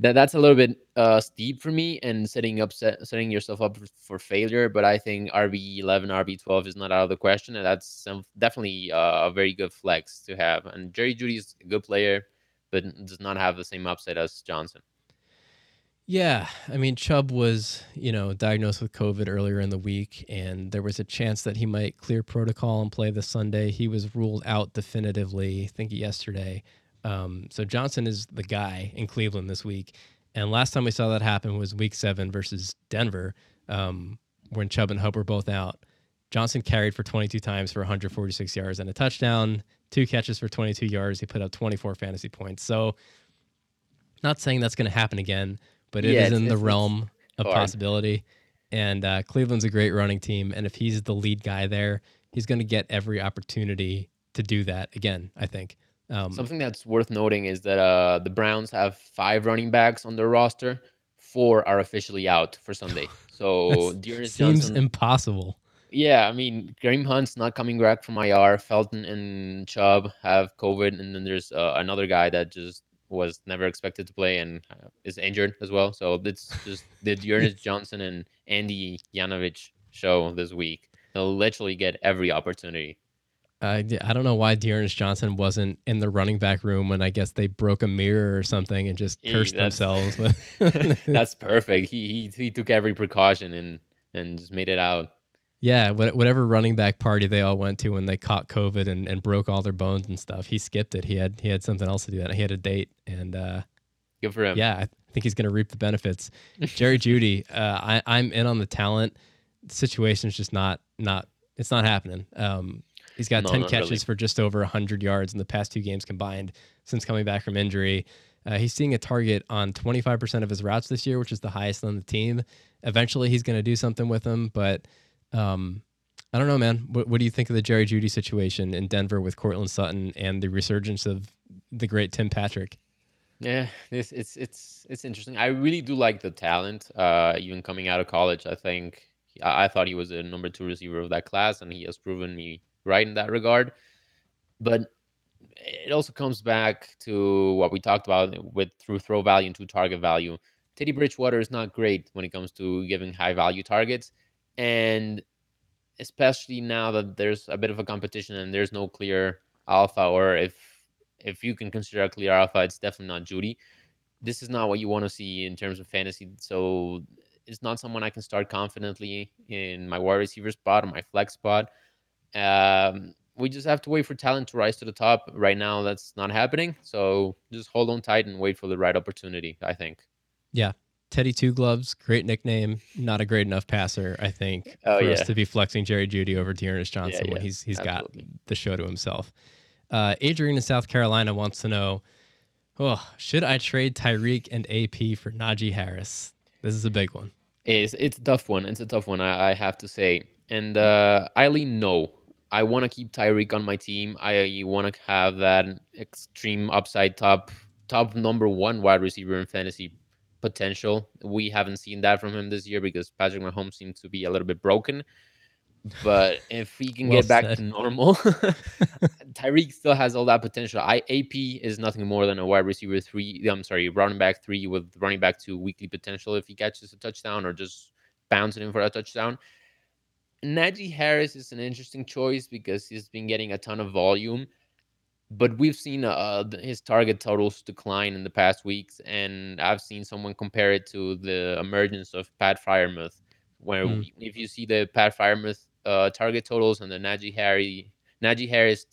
that that's a little bit uh, steep for me and setting up set, setting yourself up for, failure. But I think RB eleven, RB twelve is not out of the question, and that's some, definitely uh, a very good flex to have. And Jerry Jeudy is a good player, but does not have the same upside as Johnson. Yeah, I mean Chubb was, you know, diagnosed with COVID earlier in the week, and there was a chance that he might clear protocol and play this Sunday. He was ruled out definitively, I think yesterday. Um, so Johnson is the guy in Cleveland this week, and last time we saw that happen was Week Seven versus Denver, um, when Chubb and Hunt were both out. Johnson carried for 22 times for 146 yards and a touchdown, two catches for 22 yards. He put up 24 fantasy points. So, not saying that's going to happen again, but it is Yeah, it's- in the realm of hard. possibility. And uh, Cleveland's a great running team, and if he's the lead guy there, he's going to get every opportunity to do that again. I think. Um, Something that's worth noting is that uh, the Browns have five running backs on their roster. Four are officially out for Sunday. So D'Ernest seems Johnson, impossible. Yeah, I mean, Kareem Hunt's not coming back from IR. Felton and Chubb have COVID, and then there's uh, another guy that just was never expected to play and uh, is injured as well. So it's just the D'Ernest Johnson and Andy Janovich show this week. He'll literally get every opportunity. I, I don't know why D'Ernest Johnson wasn't in the running back room when I guess they broke a mirror or something and just cursed themselves. That's perfect. He, he he took every precaution and and just made it out. Yeah, whatever running back party they all went to when they caught COVID and, and broke all their bones and stuff, he skipped it. He had he had something else to do that. He had a date, and uh, Good for him. yeah, I think he's going to reap the benefits. Jerry Jeudy, uh, I, I'm in on the talent. The situation's just not not it's not happening. Um, he's got No, 10 catches really. for just over 100 yards in the past two games combined since coming back from injury. Uh, he's seeing a target on 25% of his routes this year, which is the highest on the team. Eventually, he's going to do something with them, but um, I don't know, man. What, what do you think of the Jerry Jeudy situation in Denver with Courtland Sutton and the resurgence of the great Tim Patrick? Yeah, it's it's it's it's interesting. I really do like the talent. Uh, even coming out of college, I think I, thought he was a number two receiver of that class, and he has proven me right in that regard. But it also comes back to what we talked about with through throw value and to target value. Teddy Bridgewater is not great when it comes to giving high value targets, and especially now that there's a bit of a competition and there's no clear alpha, or if if you can consider a clear alpha, it's definitely not Jeudy. This is not what you want to see in terms of fantasy. So it's not someone I can start confidently in my wide receiver spot or my flex spot. Um, we just have to wait for talent to rise to the top. Right now, that's not happening. So just hold on tight and wait for the right opportunity. I think. Teddy Two Gloves, great nickname. Not a great enough passer, I think, Oh, for us to be flexing Jerry Jeudy over D'Ernest Johnson when yeah, he's he's absolutely. got the show to himself. Uh, Adrian in South Carolina wants to know, oh, should I trade Tyreek and AP for Najee Harris? This is a big one. It's it's a tough one. It's a tough one. I, I have to say, and uh, I lean no. I want to keep Tyreek on my team. I want to have that extreme upside top top number one wide receiver in fantasy potential. We haven't seen that from him this year because Patrick Mahomes seems to be a little bit broken. But if he can Well get back said. to normal, Tyreek still has all that potential. I AP is nothing more than a wide receiver three. I'm sorry, running back three with running back two weekly potential if he catches a touchdown or just bouncing in for a touchdown. Najee Harris is an interesting choice because he's been getting a ton of volume, but we've seen uh, his target totals decline in the past weeks, and I've seen someone compare it to the emergence of Pat Freiermuth Where Mm. if you see the Pat Freiermuth uh, target totals and the Najee Harry Najee Harris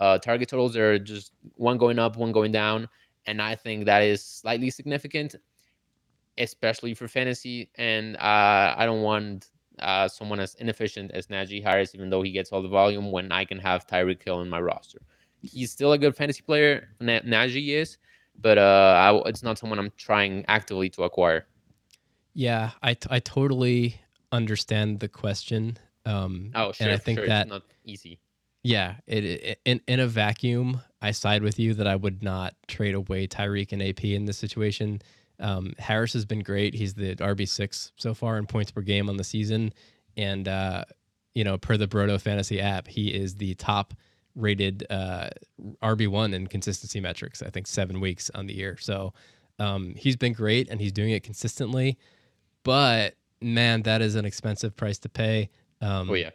uh, target totals are just one going up, one going down, and I think that is slightly significant, especially for fantasy. And uh, I don't want uh, someone as inefficient as Najee Harris, even though he gets all the volume, when I can have Tyreek Hill in my roster. He's still a good fantasy player, Na- Najee is, but uh, I, it's not someone I'm trying actively to acquire. Yeah, I, t- I totally understand the question. Um, Oh, sure. and I think sure, that it's not easy. Yeah, it, it in in a vacuum, I side with you that I would not trade away Tyreek and AP in this situation. Um, Harris has been great. He's the RB six so far in points per game on the season, and uh, you know, per the Brodo Fantasy app, he is the top rated uh, RB one in consistency metrics. I think seven weeks on the year. So um, he's been great, and he's doing it consistently. But man, that is an expensive price to pay. Um, Oh yeah,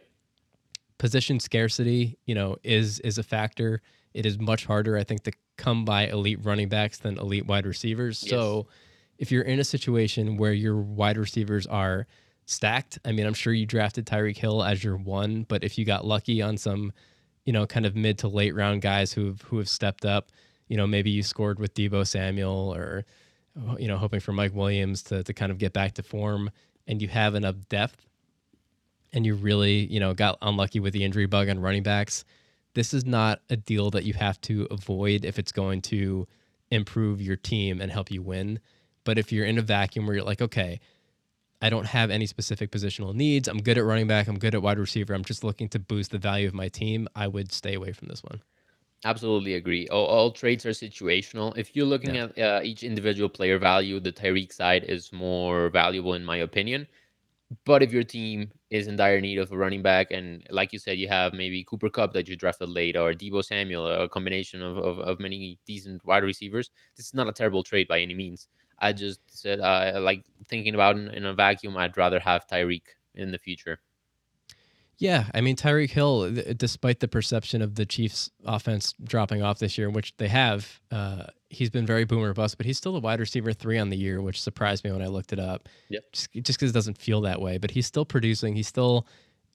position scarcity, you know, is is a factor. It is much harder, I think, to come by elite running backs than elite wide receivers. Yes. So, if you're in a situation where your wide receivers are stacked, I mean, I'm sure you drafted Tyreek Hill as your one, but if you got lucky on some, you know, kind of mid to late round guys who've who have stepped up, you know, maybe you scored with Deebo Samuel or, you know, hoping for Mike Williams to to kind of get back to form, and you have enough depth and you really, you know, got unlucky with the injury bug on running backs, this is not a deal that you have to avoid if it's going to improve your team and help you win. But if you're in a vacuum where you're like, okay, I don't have any specific positional needs, I'm good at running back, I'm good at wide receiver, I'm just looking to boost the value of my team, I would stay away from this one. absolutely agree. All, all trades are situational. If you're looking Yeah. at uh, each individual player value, the Tyreek side is more valuable in my opinion. But if your team is in dire need of a running back, and like you said, you have maybe Cooper Kupp that you drafted late, or Deebo Samuel, or a combination of, of, of many decent wide receivers, this is not a terrible trade by any means. I just said, uh, like thinking about in, in a vacuum, I'd rather have Tyreek in the future. Yeah, I mean Tyreek Hill, th- despite the perception of the Chiefs' offense dropping off this year, which they have, uh, he's been very boomer bust. But he's still a wide receiver three on the year, which surprised me when I looked it up. Yep. just just because it doesn't feel that way. But he's still producing. He's still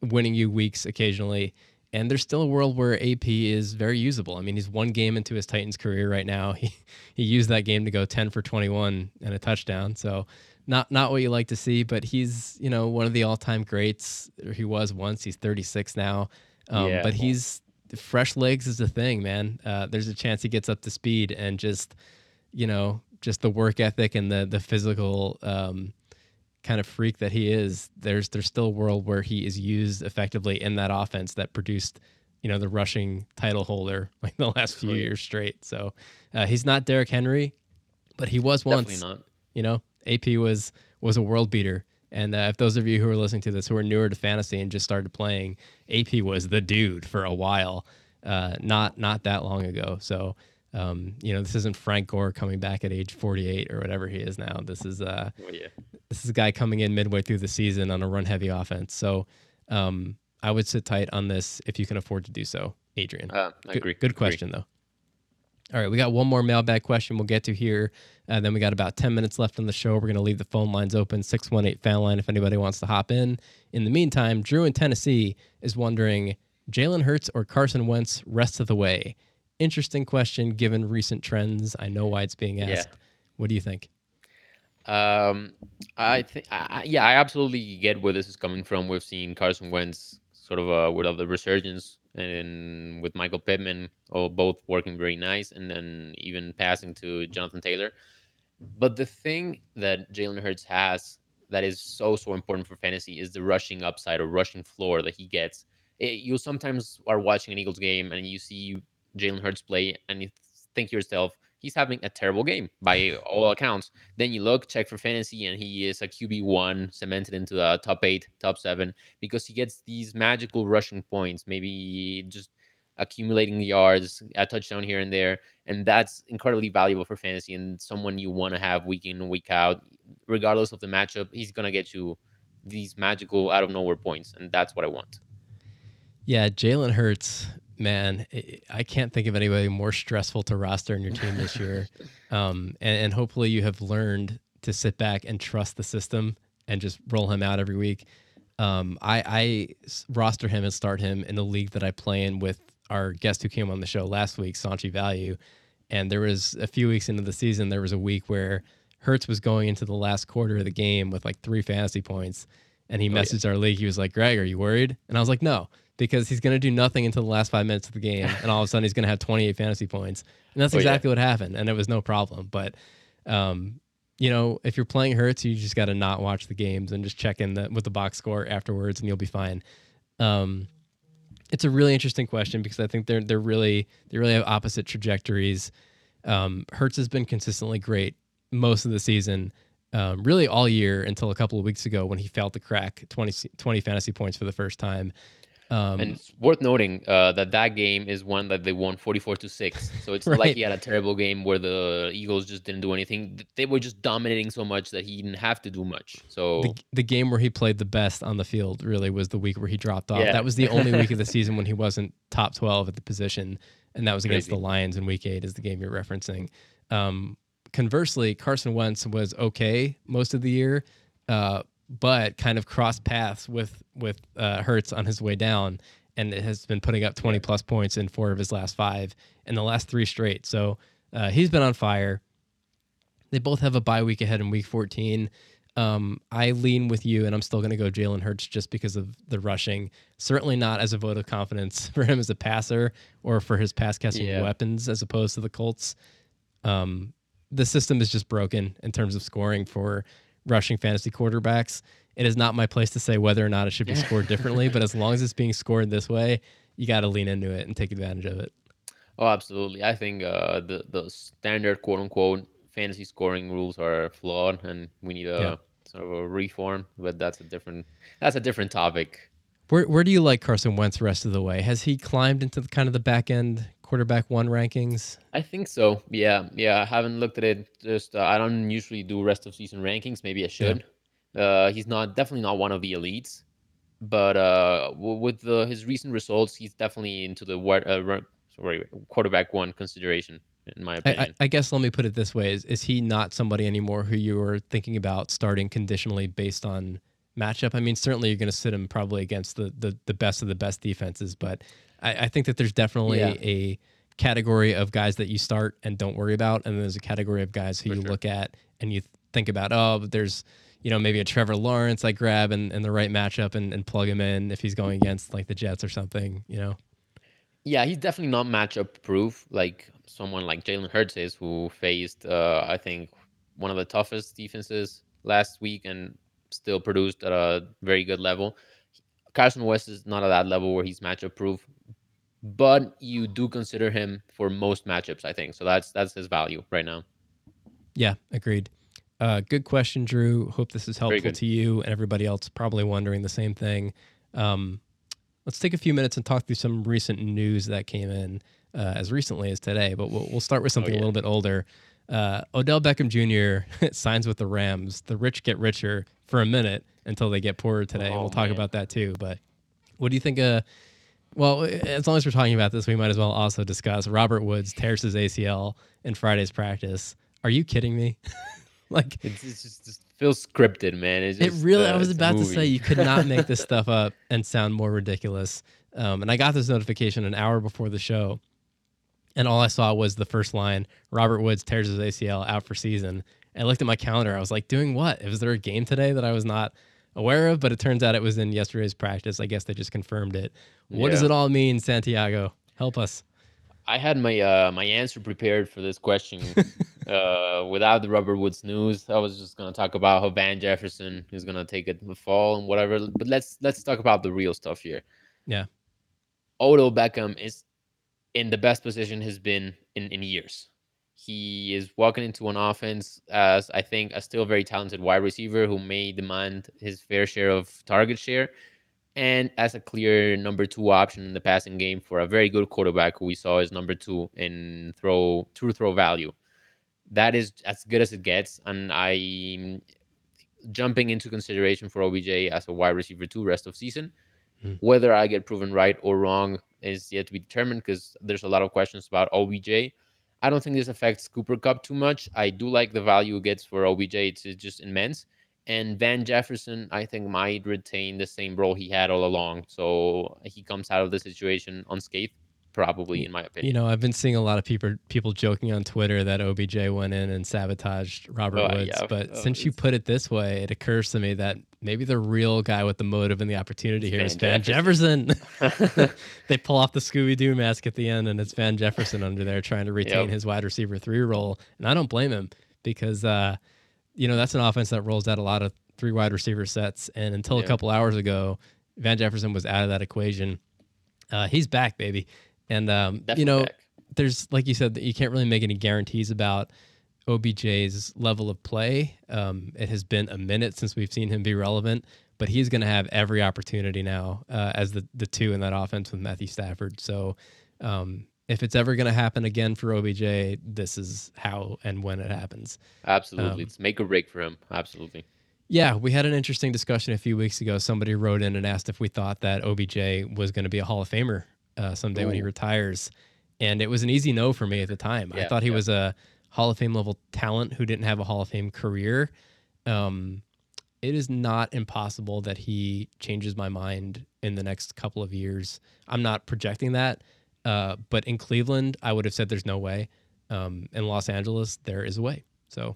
winning you weeks occasionally, and there's still a world where AP is very usable. I mean, he's one game into his Titans career right now. He he used that game to go ten for twenty one and a touchdown. So not not what you like to see, but he's you know one of the all time greats. He was once. He's 36 now, um, Yeah. but he's fresh legs is a thing, man. Uh, there's a chance he gets up to speed and just you know just the work ethic and the the physical um, kind of freak that he is. There's there's still a world where he is used effectively in that offense that produced you know the rushing title holder like the last few yeah. years straight. So uh, he's not Derrick Henry, but he was once. Definitely not. You know, AP was was a world beater. And uh, if those of you who are listening to this who are newer to fantasy and just started playing, AP was the dude for a while, uh, not not that long ago. So um, you know, this isn't Frank Gore coming back at age 48 or whatever he is now. This is uh, Oh, yeah. this is a guy coming in midway through the season on a run heavy offense. So um, I would sit tight on this if you can afford to do so, Adrian. Uh, I Good- agree. Good agree. question, though. All right, we got one more mailbag question we'll get to here. Uh, then we got about 10 minutes left on the show. We're going to leave the phone lines open 618 fan line if anybody wants to hop in. In the meantime, Drew in Tennessee is wondering Jalen Hurts or Carson Wentz rest of the way? Interesting question given recent trends. I know why it's being Yeah. asked. What do you think? Um, I think, yeah, I absolutely get where this is coming from. We've seen Carson Wentz sort of uh, with all the resurgence, and with Michael Pittman, oh, both working very nice, and then even passing to Jonathan Taylor. But the thing that Jalen Hurts has that is so so important for fantasy is the rushing upside or rushing floor that he gets. It, you sometimes are watching an Eagles game and you see Jalen Hurts play, and you think to yourself, he's having a terrible game by all accounts. Then you look, check for fantasy, and he is a QB one, cemented into the top eight, top seven, because he gets these magical rushing points, maybe just accumulating yards, a touchdown here and there, and that's incredibly valuable for fantasy and someone you want to have week in week out, regardless of the matchup. He's gonna get you these magical out of nowhere points, and that's what I want. Yeah, Jalen Hurts, man, I- can't think of anybody more stressful to roster in your team this year. Um, and, and hopefully you have learned to sit back and trust the system and just roll him out every week. Um, I, I roster him and start him in the league that I play in with our guest who came on the show last week, Sanchi Value. And there was a few weeks into the season, there was a week where Hurts was going into the last quarter of the game with like three fantasy points. And he Oh, yeah. messaged our league. He was like, Greg, are you worried? And I was like, no, because he's going to do nothing until the last five minutes of the game. And all of a sudden, he's going to have 28 fantasy points. And that's Oh, yeah. exactly what happened. And it was no problem. But, um, you know, if you're playing Hurts, you just got to not watch the games and just check in the, with the box score afterwards, and you'll be fine. Um, it's a really interesting question because I think they're they're really they really have opposite trajectories. Um, Hurts has been consistently great most of the season, um, really all year until a couple of weeks ago when he failed to crack 20, 20 fantasy points for the first time. Um, And it's worth noting uh, that that game is one that they won 44 to 6. So it's not Right. like he had a terrible game where the Eagles just didn't do anything. They were just dominating so much that he didn't have to do much. So the, the game where he played the best on the field really was the week where he dropped off. Yeah. That was the only week of the season when he wasn't top 12 at the position. And that was against the Lions in week eight, is the game you're referencing. Um, conversely, Carson Wentz was okay most of the year, uh, but kind of crossed paths with, with uh, Hurts on his way down. And it has been putting up 20 plus points in four of his last five and the last three straight. So uh, he's been on fire. They both have a bye week ahead in week 14. Um, I lean with you, and I'm still going to go Jalen Hurts just because of the rushing. Certainly not as a vote of confidence for him as a passer or for his pass catching Yeah. weapons as opposed to the Colts. Um, the system is just broken in terms of scoring for rushing fantasy quarterbacks. It is not my place to say whether or not it should be scored differently, but as long as it's being scored this way, you got to lean into it and take advantage of it. Oh, absolutely. I think uh, the the standard quote unquote fantasy scoring rules are flawed, and we need a Yeah. sort of a reform. But that's a different that's a different topic. Where where do you like Carson Wentz the rest of the way? Has he climbed into the, kind of the back end quarterback one rankings? I think so. Yeah, yeah. I haven't looked at it. Just uh, I don't usually do rest of season rankings. Maybe I should. Uh, he's not definitely not one of the elites, but uh, w- with the, his recent results, he's definitely into the what uh, sorry quarterback one consideration in my I, I, opinion. I guess let me put it this way: is is he not somebody anymore who you were thinking about starting conditionally based on matchup? I mean, certainly you're going to sit him probably against the the, the best of the best defenses, but I, I think that there's definitely Yeah. a category of guys that you start and don't worry about, and then there's a category of guys who For you sure. look at and you think about. Oh, but there's you know maybe a Trevor Lawrence I grab in, in the right matchup and, and plug him in if he's going against like the Jets or something. You know. Yeah, he's definitely not matchup proof like someone like Jalen Hurts is, who faced, uh, I think, one of the toughest defenses last week and still produced at a very good level. Carson Wentz is not at that level where he's matchup proof, but you do consider him for most matchups, I think. So that's that's his value right now. Yeah, agreed. Uh, good question, Drew. Hope this is helpful to you and everybody else probably wondering the same thing. Um, let's take a few minutes and talk through some recent news that came in uh, as recently as today, but we'll, we'll start with something yeah. a little bit older. Uh, Odell Beckham Jr. signs with the Rams. The rich get richer for a minute until they get poorer today. Oh, we'll talk man. about that too. But what do you think? Uh, well, as long as we're talking about this, we might as well also discuss Robert Woods tears his ACL in Friday's practice. Are you kidding me? like It's, it's just, just feels scripted, man. It's it really. uh, I was about to say you could not make this stuff up and sound more ridiculous. Um, and I got this notification an hour before the show, and all I saw was the first line: Robert Woods tears his ACL out for season. I looked at my calendar. I was like, doing what? Was there a game today that I was not aware of? But it turns out it was in yesterday's practice. I guess they just confirmed it. What does it all mean, Santiago? Help us. I had my uh, my answer prepared for this question uh, without the Robert Woods news. I was just gonna talk about how Van Jefferson is gonna take it in the fall and whatever. But let's let's talk about the real stuff here. Yeah. Odell Beckham is in the best position he's been in in years. He is walking into an offense as I think a still very talented wide receiver who may demand his fair share of target share, and as a clear number two option in the passing game for a very good quarterback who we saw is number two in throw true throw value. That is as good as it gets, and I jumping into consideration for OBJ as a wide receiver two rest of season. Hmm. Whether I get proven right or wrong is yet to be determined because there's a lot of questions about OBJ. I don't think this affects Cooper Kupp too much. I do like the value it gets for OBJ. It's it's just immense. And Van Jefferson, I think, might retain the same role he had all along. So he comes out of the situation unscathed, probably, in my opinion. You know, I've been seeing a lot of people people joking on Twitter that OBJ went in and sabotaged Robert Oh, Woods. yeah. But Oh, since you put it this way, it occurs to me that maybe the real guy with the motive and the opportunity here is Van Van Jefferson. they pull off the Scooby Doo mask at the end, and it's Van Jefferson under there trying to retain Yep. his wide receiver three role. And I don't blame him because, uh, you know, that's an offense that rolls out a lot of three wide receiver sets. And until a couple hours ago, Van Jefferson was out of that equation. Uh, he's back, baby. And, um, you know, back. there's, like you said, that you can't really make any guarantees about OBJ's level of play. Um, it has been a minute since we've seen him be relevant, but he's going to have every opportunity now uh, as the the two in that offense with Matthew Stafford. So um, if it's ever going to happen again for OBJ, this is how and when it happens. Absolutely. Um, it's make or break for him. Absolutely. Yeah, we had an interesting discussion a few weeks ago. Somebody wrote in and asked if we thought that OBJ was going to be a Hall of Famer uh, someday when he retires, and it was an easy no for me at the time. I thought he yeah. was a Hall of Fame level talent who didn't have a Hall of Fame career. Um, it is not impossible that he changes my mind in the next couple of years. I'm not projecting that, uh, but in Cleveland, I would have said there's no way. Um, in Los Angeles, there is a way. So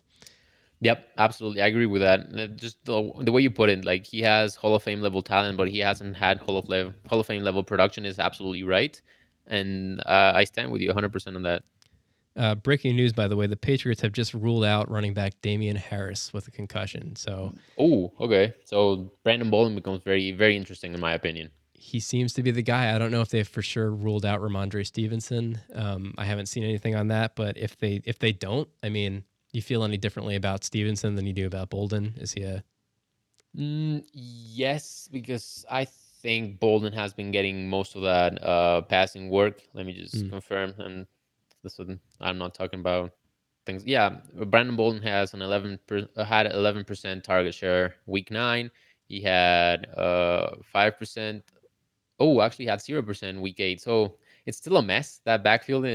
Yep, absolutely. I agree with that. Just the, the way you put it, like he has Hall of Fame level talent, but he hasn't had Hall of Hall of Fame level production is absolutely right. And uh, I stand with you 100% on that. Uh, breaking news, by the way, the Patriots have just ruled out running back Damien Harris with a concussion. So Oh, okay. So Brandon Bolden becomes very, very interesting in my opinion. he seems to be the guy. I don't know if they've for sure ruled out Rhamondre Stevenson. Um, I haven't seen anything on that, but if they if they don't, I mean, you feel any differently about Stevenson than you do about Bolden? Is he a Mm, yes, because I think Bolden has been getting most of that uh, passing work. Let me just Mm. confirm. And this one, I'm not talking about things. Yeah, Brandon Bolden has an 11 per, uh, had 11% target share week nine. He had uh five percent. Oh, actually had zero percent week eight. So it's still a mess. That backfield. uh,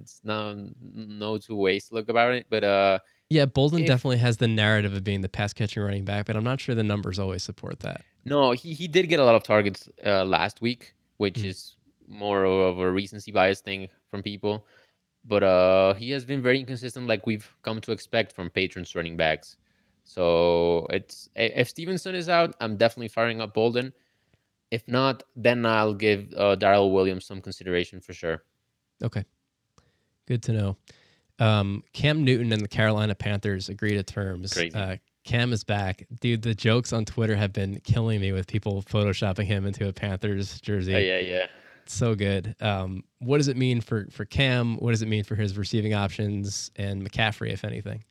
It's no no two ways to look about it. But uh, yeah? Bolden If- definitely has the narrative of being the pass catching running back, but I'm not sure the numbers always support that. No, he, he did get a lot of targets uh, last week, which Mhm. is more of a recency bias thing from people. But uh, he has been very inconsistent, like we've come to expect from patrons running backs. So it's if Stevenson is out, I'm definitely firing up Bolden. If not, then I'll give uh, Darrel Williams some consideration for sure. Okay. Good to know. Um, Cam Newton and the Carolina Panthers agree to terms. Uh, Cam is back. Dude, the jokes on Twitter have been killing me with people photoshopping him into a Panthers jersey. Yeah, yeah, yeah. So good. Um, what does it mean for, for Cam? What does it mean for his receiving options and McCaffrey, if anything?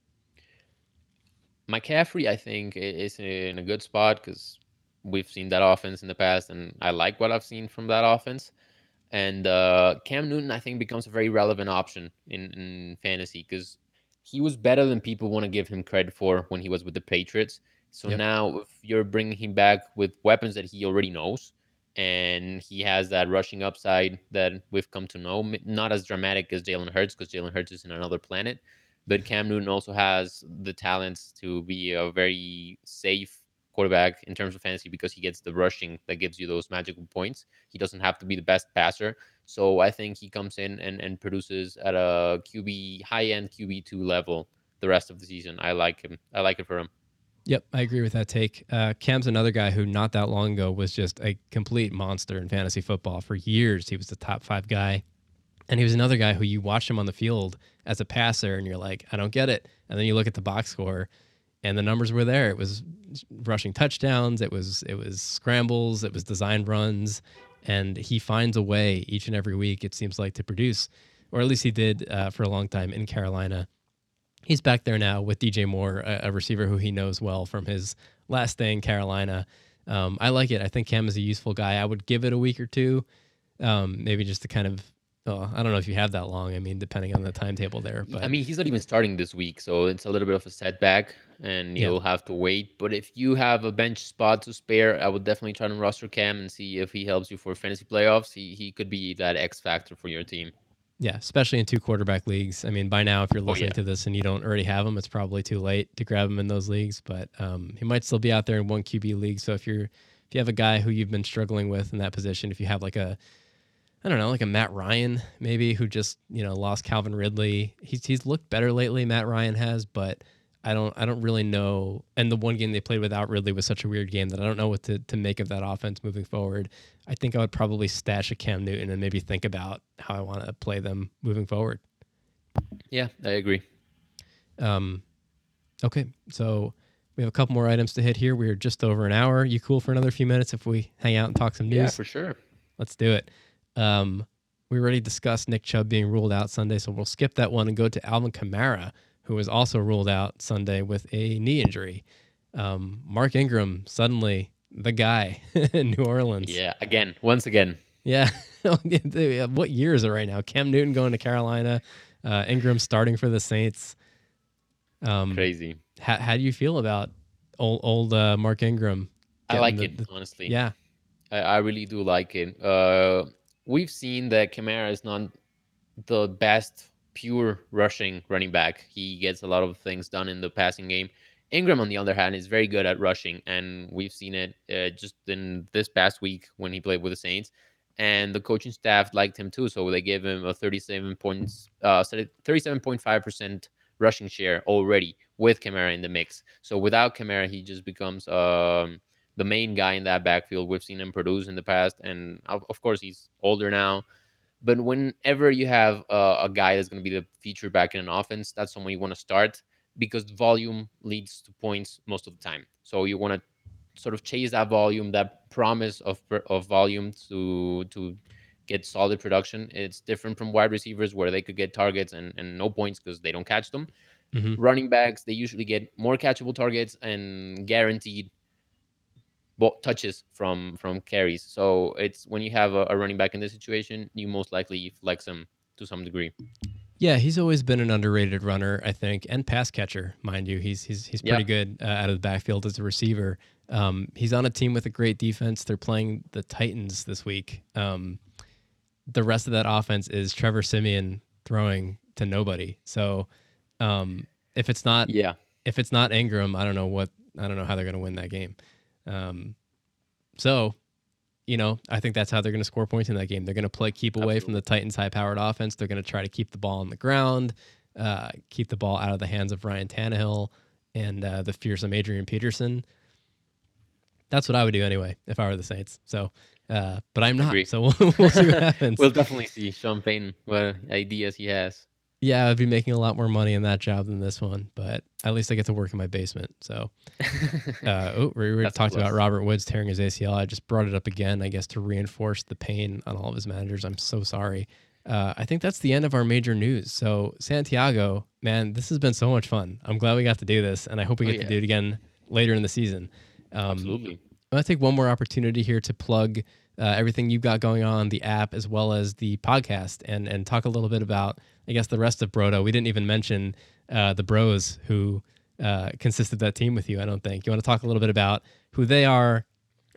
McCaffrey, I think, is in a good spot because we've seen that offense in the past, and I like what I've seen from that offense. And uh, Cam Newton, I think, becomes a very relevant option in, in fantasy because he was better than people want to give him credit for when he was with the Patriots. So Yep. now, if you're bringing him back with weapons that he already knows, and he has that rushing upside that we've come to know, not as dramatic as Jalen Hurts because Jalen Hurts is in another planet, but Cam Newton also has the talents to be a very safe quarterback in terms of fantasy because he gets the rushing that gives you those magical points. He doesn't have to be the best passer. So I think he comes in and, and produces at a QB high end QB two level the rest of the season. I like him. I like it for him. Yep, I agree with that take. Uh, Cam's another guy who not that long ago was just a complete monster in fantasy football. For years, he was the top five guy. And he was another guy who you watch him on the field as a passer and you're like, I don't get it. And then you look at the box score and the numbers were there. It was rushing touchdowns, it was it was scrambles, it was design runs, and he finds a way each and every week, it seems like, to produce. Or at least he did uh, for a long time in Carolina he's back there now with DJ Moore, a, a receiver who he knows well from his last day in Carolina. Um, I like it. I think Cam is a useful guy. I would give it a week or two, um, maybe just to kind of. Oh, I don't know if you have that long. I mean, depending on the timetable there, but I mean, he's not even starting this week, so it's a little bit of a setback, and you'll have to wait. But if you have a bench spot to spare, I would definitely try to roster Cam and see if he helps you for fantasy playoffs. He he could be that X factor for your team. Yeah, especially in two quarterback leagues. I mean, by now, if you're Oh, listening yeah. to this and you don't already have him, it's probably too late to grab him in those leagues. But um, he might still be out there in one QB league. So if you're if you have a guy who you've been struggling with in that position, if you have like a I don't know, like a Matt Ryan maybe who just you know lost Calvin Ridley. He's he's looked better lately. Matt Ryan has, but I don't I don't really know. And the one game they played without Ridley was such a weird game that I don't know what to to make of that offense moving forward. I think I would probably stash a Cam Newton and maybe think about how I want to play them moving forward. Yeah, I agree. Um, okay, so we have a couple more items to hit here. We're just over an hour. You cool for another few minutes if we hang out and talk some news? Yeah, for sure. Let's do it. Um, we already discussed Nick Chubb being ruled out Sunday, so we'll skip that one and go to Alvin Kamara, who was also ruled out Sunday with a knee injury. Um, Mark Ingram, suddenly the guy in New Orleans. Yeah, again, once again. Yeah. what year is it right now? Cam Newton going to Carolina, uh, Ingram starting for the Saints. Um, Crazy. how, how do you feel about old old uh, Mark Ingram? I like the- it, the- honestly. yeah, I, I really do like it. Uh, we've seen that Kamara is not the best pure rushing running back. He gets a lot of things done in the passing game. Ingram, on the other hand, is very good at rushing, and we've seen it uh, just in this past week when he played with the Saints. And the coaching staff liked him too, so they gave him a 37 points, uh, 37.5 percent rushing share already with Kamara in the mix. So without Kamara, he just becomes um, the main guy in that backfield. We've seen him produce in the past, and of, of course he's older now. But whenever you have uh, a guy that's going to be the feature back in an offense, that's someone you want to start because volume leads to points most of the time. So you want to sort of chase that volume, that promise of of volume to to get solid production. It's different from wide receivers where they could get targets and, and no points because they don't catch them. Mhm. Running backs, they usually get more catchable targets and guaranteed touches from from carries. So it's when you have a, a running back in this situation, you most likely flex him to some degree. yeah. He's always been an underrated runner, I think, and pass catcher, mind you. He's he's he's pretty Yeah. good uh, out of the backfield as a receiver. Um, he's on a team with a great defense. They're playing the Titans this week. Um, the rest of that offense is Trevor Siemian throwing to nobody. So um, if it's not Yeah, if it's not Ingram, I don't know what I don't know how they're going to win that game. Um, so, you know, I think that's how they're going to score points in that game. They're going to play keep away from the Titans' high-powered offense. They're going to try to keep the ball on the ground, uh, keep the ball out of the hands of Ryan Tannehill and uh, the fearsome Adrian Peterson. That's what I would do anyway if I were the Saints. So, uh, but I'm not. So we'll, we'll see what happens. we'll definitely see Sean Payton what ideas he has. Yeah, I'd be making a lot more money in that job than this one, but at least I get to work in my basement. So, uh, oh, we already talked about. Robert Woods tearing his ACL. I just brought it up again, I guess, to reinforce the pain on all of his managers. I'm so sorry. Uh, I think that's the end of our major news. So, Santiago, man, this has been so much fun. I'm glad we got to do this, and I hope we Oh, get to do it again later in the season. Um, Absolutely. I'm going to take one more opportunity here to plug uh, everything you've got going on, the app as well as the podcast, and and talk a little bit about, I guess, the rest of Brodo. We didn't even mention uh, the Bros who uh, consisted that team with you. I don't think you want to talk a little bit about who they are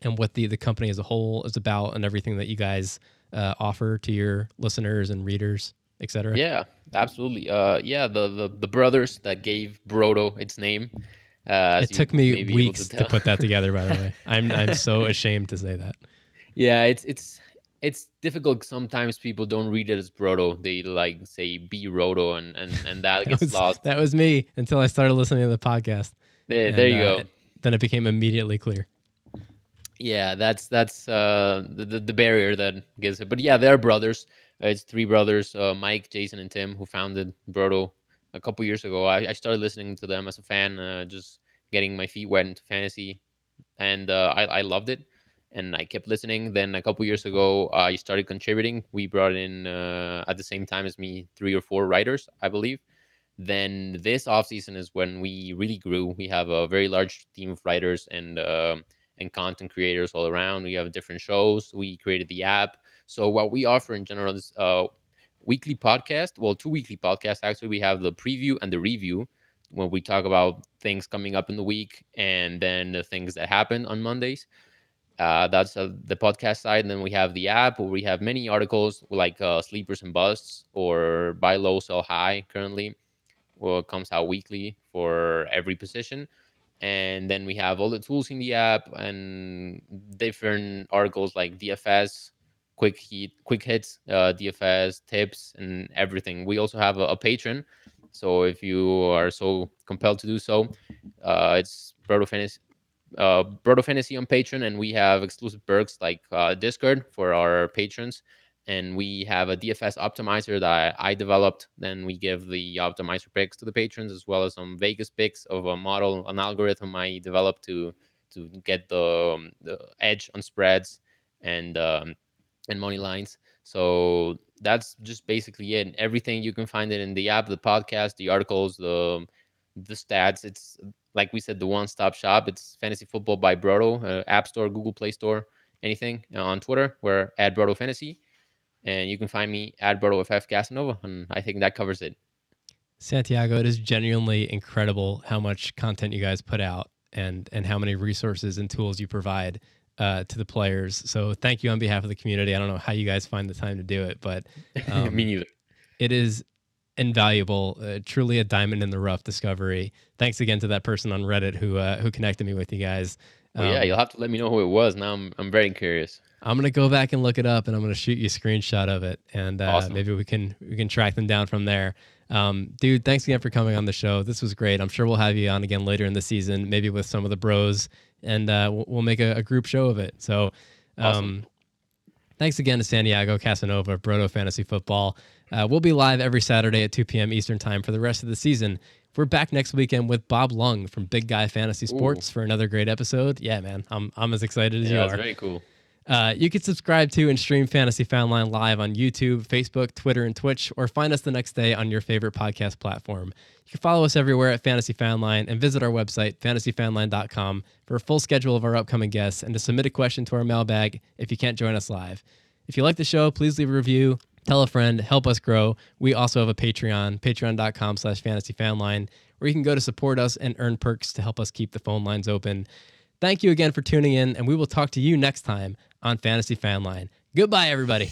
and what the the company as a whole is about, and everything that you guys uh, offer to your listeners and readers, etc. Yeah, absolutely. Uh, yeah, the, the the brothers that gave Brodo its name. Uh, It took me weeks to tell. put that together. By the way, I'm I'm so ashamed to say that. Yeah, it's it's it's difficult. Sometimes people don't read it as Brodo. They like say B Rodo, and and and that That gets was, lost. that was me until I started listening to the podcast. There, And, there you uh, go. Then it became immediately clear. Yeah, that's that's uh, the, the the barrier that gives it. But yeah, they're brothers. Uh, it's three brothers: uh, Mike, Jason, and Tim, who founded Brodo a couple years ago. I, I started listening to them as a fan, uh, just getting my feet wet into fantasy, and uh, I I loved it, and I kept listening. Then a couple years ago, I started contributing. We brought in uh, at the same time as me three or four writers, I believe. Then this off season is when we really grew. We have a very large team of writers and. um and content creators all around. We have different shows. We created the app. So what we offer in general is uh, weekly podcast. Well, two weekly podcasts actually. We have the preview and the review, when we talk about things coming up in the week and then the things that happen on Mondays. Uh, that's uh, the podcast side. And then we have the app where we have many articles like uh, sleepers and busts or buy low, sell high currently. Well, it comes out weekly for every position. And then we have all the tools in the app and different articles like DFS, quick heat, quick hits, uh, DFS tips, and everything. We also have a, a Patreon. So if you are so compelled to do so, uh, it's Brodo Fantasy, uh, Brodo Fantasy on Patreon, and we have exclusive perks like uh, Discord for our patrons. And we have a DFS optimizer that I, developed. Then we give the optimizer picks to the patrons, as well as some Vegas picks of a model, an algorithm I developed to to get the, um, the edge on spreads and um, and money lines. So that's just basically it. Everything you can find it in the app, the podcast, the articles, the the stats. It's like we said, the one stop shop. It's fantasy football by Brodo, uh, App Store, Google Play Store, anything uh, on Twitter. We're at Brodo Fantasy, and you can find me at Brodo FF Casanova, and I think that covers it. Santiago, it is genuinely incredible how much content you guys put out and and how many resources and tools you provide uh, to the players. So thank you on behalf of the community. I don't know how you guys find the time to do it, but um, me neither. It is invaluable, uh, truly a diamond in the rough discovery. Thanks again to that person on Reddit who uh, who connected me with you guys. Um, yeah, you'll have to let me know who it was. Now I'm I'm very curious. I'm gonna go back and look it up, and I'm gonna shoot you a screenshot of it, and uh, awesome. maybe we can we can track them down from there. Um, dude, thanks again for coming on the show. This was great. I'm sure we'll have you on again later in the season, maybe with some of the bros and uh, we'll, we'll, make a, a, group show of it. So, um, awesome. thanks again to Santiago Casanova, Brodo Fantasy Football. Uh, we'll be live every Saturday at 2 p.m. Eastern Time for the rest of the season. We're back next weekend with Bob Lung from Big Guy Fantasy Sports Ooh. for another great episode. Yeah, man, I'm I'm as excited as yeah, you that's are. Very cool. Uh, you can subscribe to and stream Fantasy Foundline live on YouTube, Facebook, Twitter, and Twitch, or find us the next day on your favorite podcast platform. You can follow us everywhere at Fantasy Foundline and visit our website, fantasyfoundline.com, for a full schedule of our upcoming guests and to submit a question to our mailbag if you can't join us live. If you like the show, please leave a review, tell a friend, help us grow. We also have a Patreon, patreon.com slash fantasyfoundline, where you can go to support us and earn perks to help us keep the phone lines open. Thank you again for tuning in, and we will talk to you next time on Fantasy Fan Line. Goodbye, everybody.